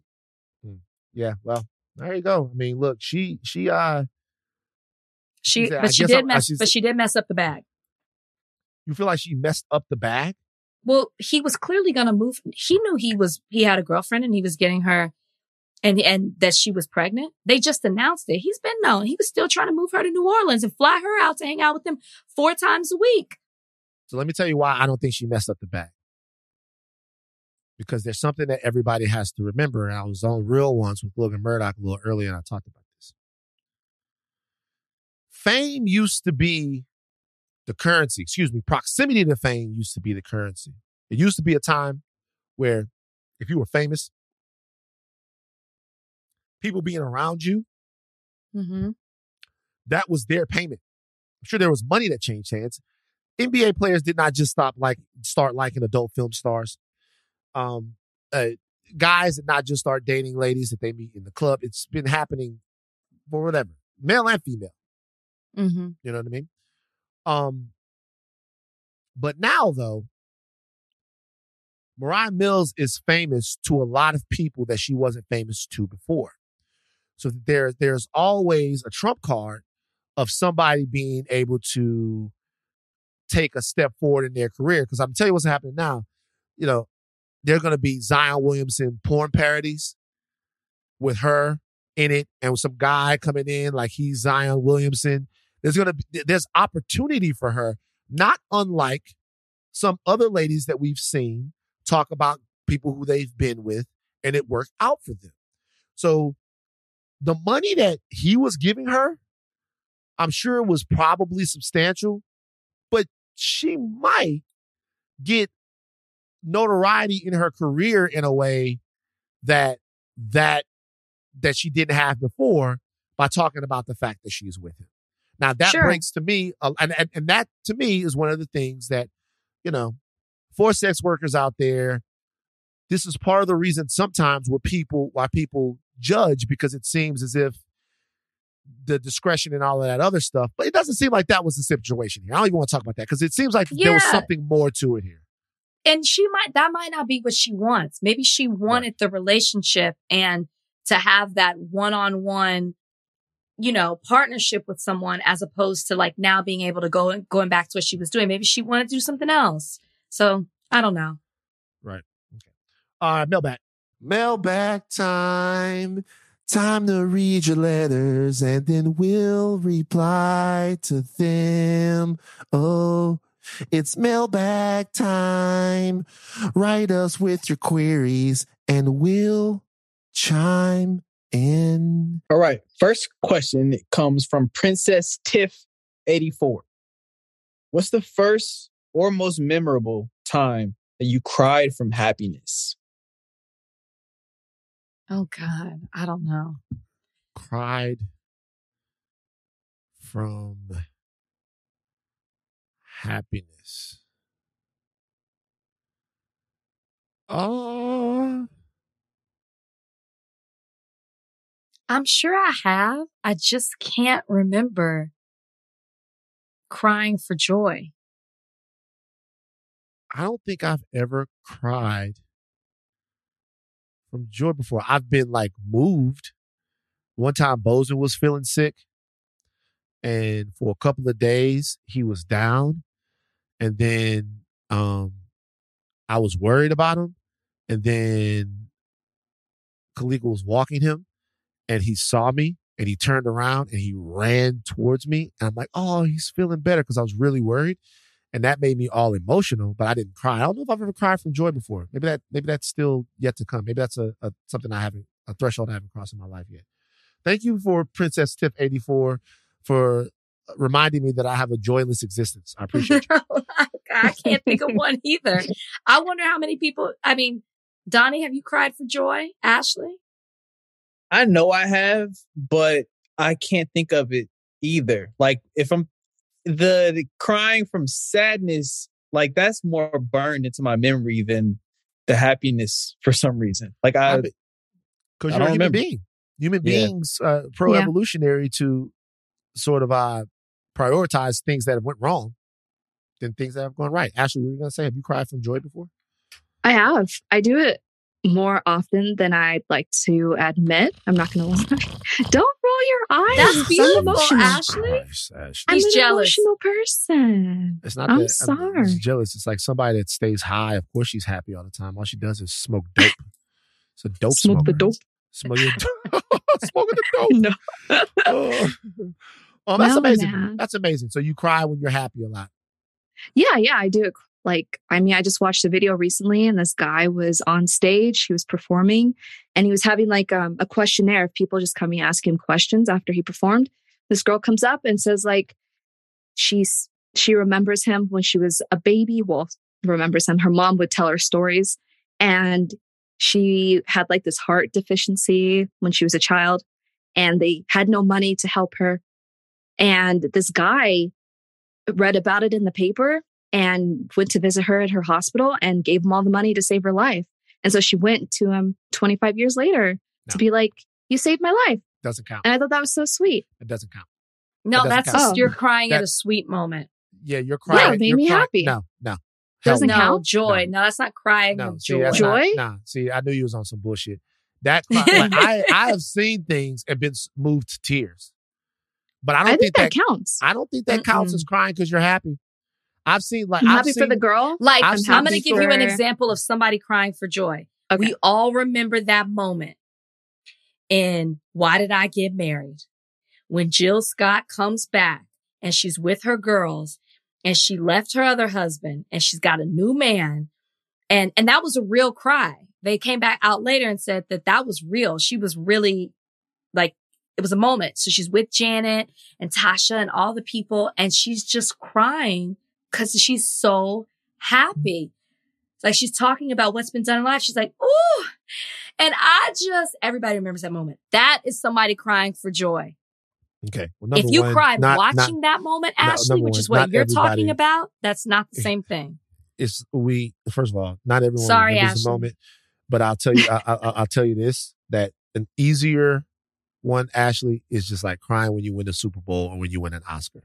Yeah. Well, there you go. I mean, look, she, she, uh, She, said, I but she did I mess. should- But she did mess up the bag. you feel like she messed up the bag. Well, he was clearly going to move. He knew he was. He had a girlfriend, and he was getting her, and and that she was pregnant. They just announced it. He's been known. He was still trying to move her to New Orleans and fly her out to hang out with him four times a week. So let me tell you why I don't think she messed up the bag. Because there's something that everybody has to remember. And I was on Real Ones with Logan Murdoch a little earlier, and I talked about this. Fame used to be the currency. Excuse me. Proximity to fame used to be the currency. It used to be a time where if you were famous, people being around you, Mm-hmm. that was their payment. I'm sure there was money that changed hands. NBA players did not just stop like start liking adult film stars. Um, uh, guys did not just start dating ladies that they meet in the club. It's been happening for whatever, male and female. Mm-hmm. You know what I mean? Um, but now though, Mariah Mills is famous to a lot of people that she wasn't famous to before. So there, there's always a trump card of somebody being able to take a step forward in their career. Because I'm telling you what's happening now. You know, they're going to be Zion Williamson porn parodies with her in it, and with some guy coming in like he's Zion Williamson. There's going to be there's opportunity for her, not unlike some other ladies that we've seen talk about people who they've been with, and it worked out for them. So the money that he was giving her, I'm sure it was probably substantial, but she might get notoriety in her career in a way that that that she didn't have before by talking about the fact that she's with him. Now that Sure. brings to me, uh, and, and and that to me is one of the things that you know, for sex workers out there, this is part of the reason sometimes where people why people judge because it seems as if the discretion and all of that other stuff. But it doesn't seem like that was the situation here. I don't even want to talk about that because it seems like there was something more to it here. and she might that might not be what she wants maybe she wanted the relationship and to have that one-on-one you know partnership with someone as opposed to like now being able to go and going back to what she was doing maybe she wanted to do something else so i don't know Right. Okay. Right, mailbag. Mailbag time. Time to read your letters and then we'll reply to them. Oh, it's mailbag time. Write us with your queries and we'll chime in. All right. First question comes from Princess Tiff 84. What's the first or most memorable time that you cried from happiness? Oh god i don't know. Cried from happiness. Oh, i'm sure i have i just can't remember crying for joy. I don't think I've ever cried from joy before. I've been like moved. One time Bozeman was feeling sick. And for a couple of days he was down. And then um I was worried about him. And then Kalika was walking him and he saw me and he turned around and he ran towards me. And I'm like, oh, he's feeling better because I was really worried and that made me all emotional. But I didn't cry. I don't know if I've ever cried from joy before. Maybe that maybe that's still yet to come. Maybe that's a, a something I haven't a threshold I haven't crossed in my life yet. Thank you for Princess Tiff eighty four for reminding me that I have a joyless existence. I appreciate you. I can't think of one either. I wonder how many people. I mean, Donnie, have you cried for joy? Ashley, I know I have, but I can't think of it either. Like if I'm the, the crying from sadness, like that's more burned into my memory than the happiness for some reason. Like I, Because you're a human remember. being. Human Yeah. beings, uh, pro evolutionary to sort of uh, prioritize things that have went wrong than things that have gone right. Ashley, what were you gonna say? Have you cried from joy before? I have. I do it more often than I'd like to admit. I'm not going to lie. Don't roll your eyes. That's I'm beautiful, emotional. Ashley. Christ, Ashley. I'm He's an jealous. emotional person. It's not I'm that sorry. I'm just jealous. It's like somebody that stays high. Of course, she's happy all the time. All she does is smoke dope. It's a dope Smoke the dope. Smoke your smoking the dope. No. Oh, Oh, that's No, amazing. man. That's amazing. So you cry when you're happy a lot. Yeah, yeah, I do it. Like, I mean, I just watched a video recently, and this guy was on stage. He was performing, and he was having like um, a questionnaire of people just coming ask him questions after he performed. This girl comes up and says, like, she's she remembers him when she was a baby. Well, remembers him. Her mom would tell her stories, and she had like this heart deficiency when she was a child, and they had no money to help her. And this guy read about it in the paper and went to visit her at her hospital and gave him all the money to save her life. And so she went to him 25 years later No. to be like, You saved my life. Doesn't count. And I thought that was so sweet. It doesn't count. No, doesn't that's count. just Oh. you're crying at a sweet moment. Yeah, you're crying. it made you're me crying- happy. No, no. Hell Doesn't no. No, count? joy. No. that's not crying No, see, joy. that's Joy? Not, nah, see, I knew you was on some bullshit. That cry, like, I I have seen things and been moved to tears, but I don't I think that, that counts. I don't think that counts Mm-mm. as crying because you're happy. I've seen like I'm I've happy seen, for the girl. Like, I've I'm, going to give you an example of somebody crying for joy. Okay. We all remember that moment in Why Did I Get Married? When Jill Scott comes back and she's with her girls and she left her other husband and she's got a new man. And, and that was a real cry. They came back out later and said that that was real. She was really like, it was a moment. So she's with Janet and Tasha and all the people and she's just crying because she's so happy. Like she's talking about what's been done in life. She's like, ooh. And I just, everybody remembers that moment. That is somebody crying for joy. Okay, well, If you one, cried not- watching not- that moment, Ashley, which one, is what you're everybody- talking about, that's not the same thing. it's we first of all, not everyone Sorry, remembers the Ashley. moment, but I'll tell you, I, I, I'll tell you this: that an easier one, Ashley, is just like crying when you win a Super Bowl or when you win an Oscar.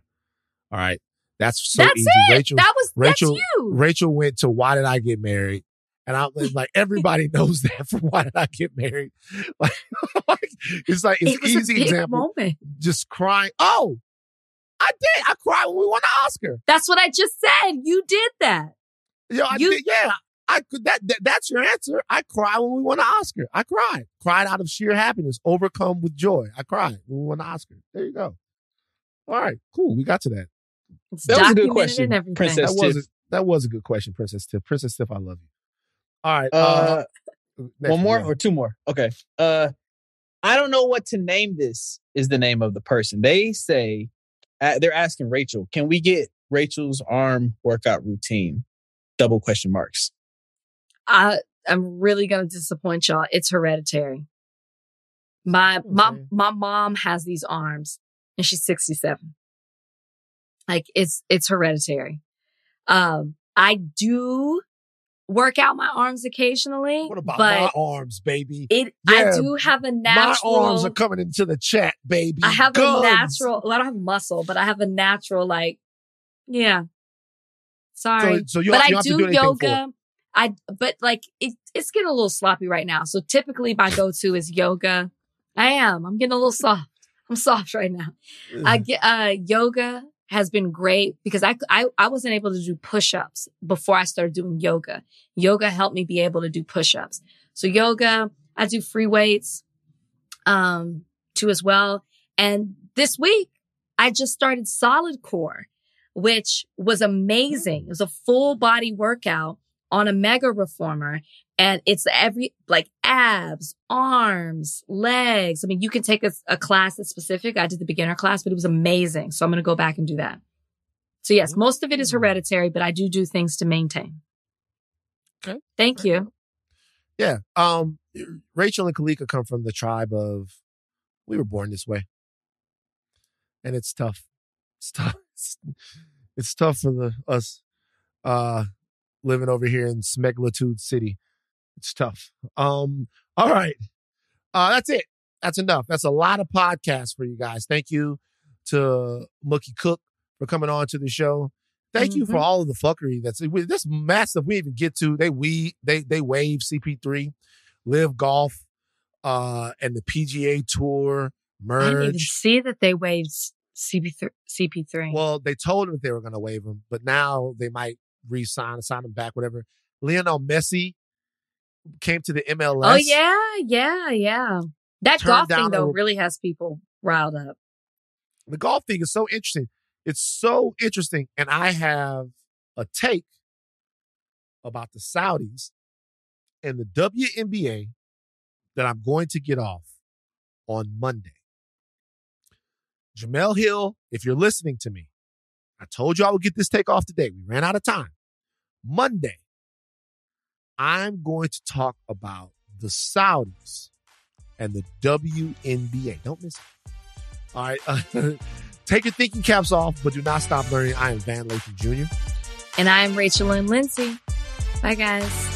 All right, that's so that's easy. it. Rachel, that was, Rachel, that's you. Rachel went to Why Did I Get Married? And I'm like, everybody knows that from Why Did I Get Married? Like, like, it's like it's it was easy example. moment. Just crying. Oh, I did. I cried when we won the Oscar. That's what I just said. You did that. Yo, I You- did, yeah. I could that, that that's your answer. I cried when we won the Oscar. I cried. Cried out of sheer happiness, overcome with joy. I cried when we won the Oscar. There you go. All right, cool. We got to that. It's That was a good question. Princess. That was Tiff. a, that was a good question, Princess Tiff. Princess Tiff, I love you. All right. Uh, next one more yeah. or two more? Okay. Uh, I don't know what to name this. Is the name of the person? They say uh, they're asking Rachel, "Can we get Rachel's arm workout routine?" Double question marks. I I'm really gonna disappoint y'all. It's hereditary. My my my mom has these arms and she's 67. Like it's it's hereditary. Um I do work out my arms occasionally, What about my arms, baby? it Yeah, I do have a natural. My arms are coming into the chat, baby. I have Guns. a natural well, I don't have muscle, but I have a natural like yeah. Sorry So, so you, but you I to do, do anything for it. yoga. I but like it, it's getting a little sloppy right now. So typically my go-to is yoga. I am. I'm getting a little soft. I'm soft right now. I get uh yoga has been great because I I I wasn't able to do push-ups before I started doing yoga. Yoga helped me be able to do push-ups. So yoga, I do free weights um too as well. And this week I just started Solidcore, which was amazing. It was a full body workout on a mega reformer and it's every like abs, arms, legs. I mean, you can take a, a class that's specific. I did the beginner class, but it was amazing. So I'm going to go back and do that. So yes, most of it is hereditary, but I do do things to maintain. Okay. Thank you. Yeah. Um, Rachel and Kalika come from the tribe of we were born this way. And it's tough. It's tough. it's, it's tough for the us uh living over here in Smegalitude City. It's tough. Um, all right. Uh that's it. That's enough. That's a lot of podcasts for you guys. Thank you to Mookie Cook for coming on to the show. Thank you for Mhm. all of the fuckery that's this massive. We even get to they we they they wave CP3, LIV Golf, uh, and the PGA Tour I didn't even merge. see that they waived CP3. CP3. Well, they told that they were going to waive him, but now they might re-sign, sign him back, whatever. Lionel Messi came to the MLS. oh yeah, yeah, yeah. That golf thing though a- really has people riled up. the golf thing is so interesting. It's so interesting. And I have a take about the Saudis and the WNBA that I'm going to get off on Monday. Jemele Hill, if you're listening to me, I told you I would get this take off today. We ran out of time. Monday, I'm going to talk about the Saudis and the WNBA. Don't miss it. All right. take your thinking caps off, but do not stop learning. I am Van Lathan Jr. And I'm Rachel and Lindsay. Bye guys.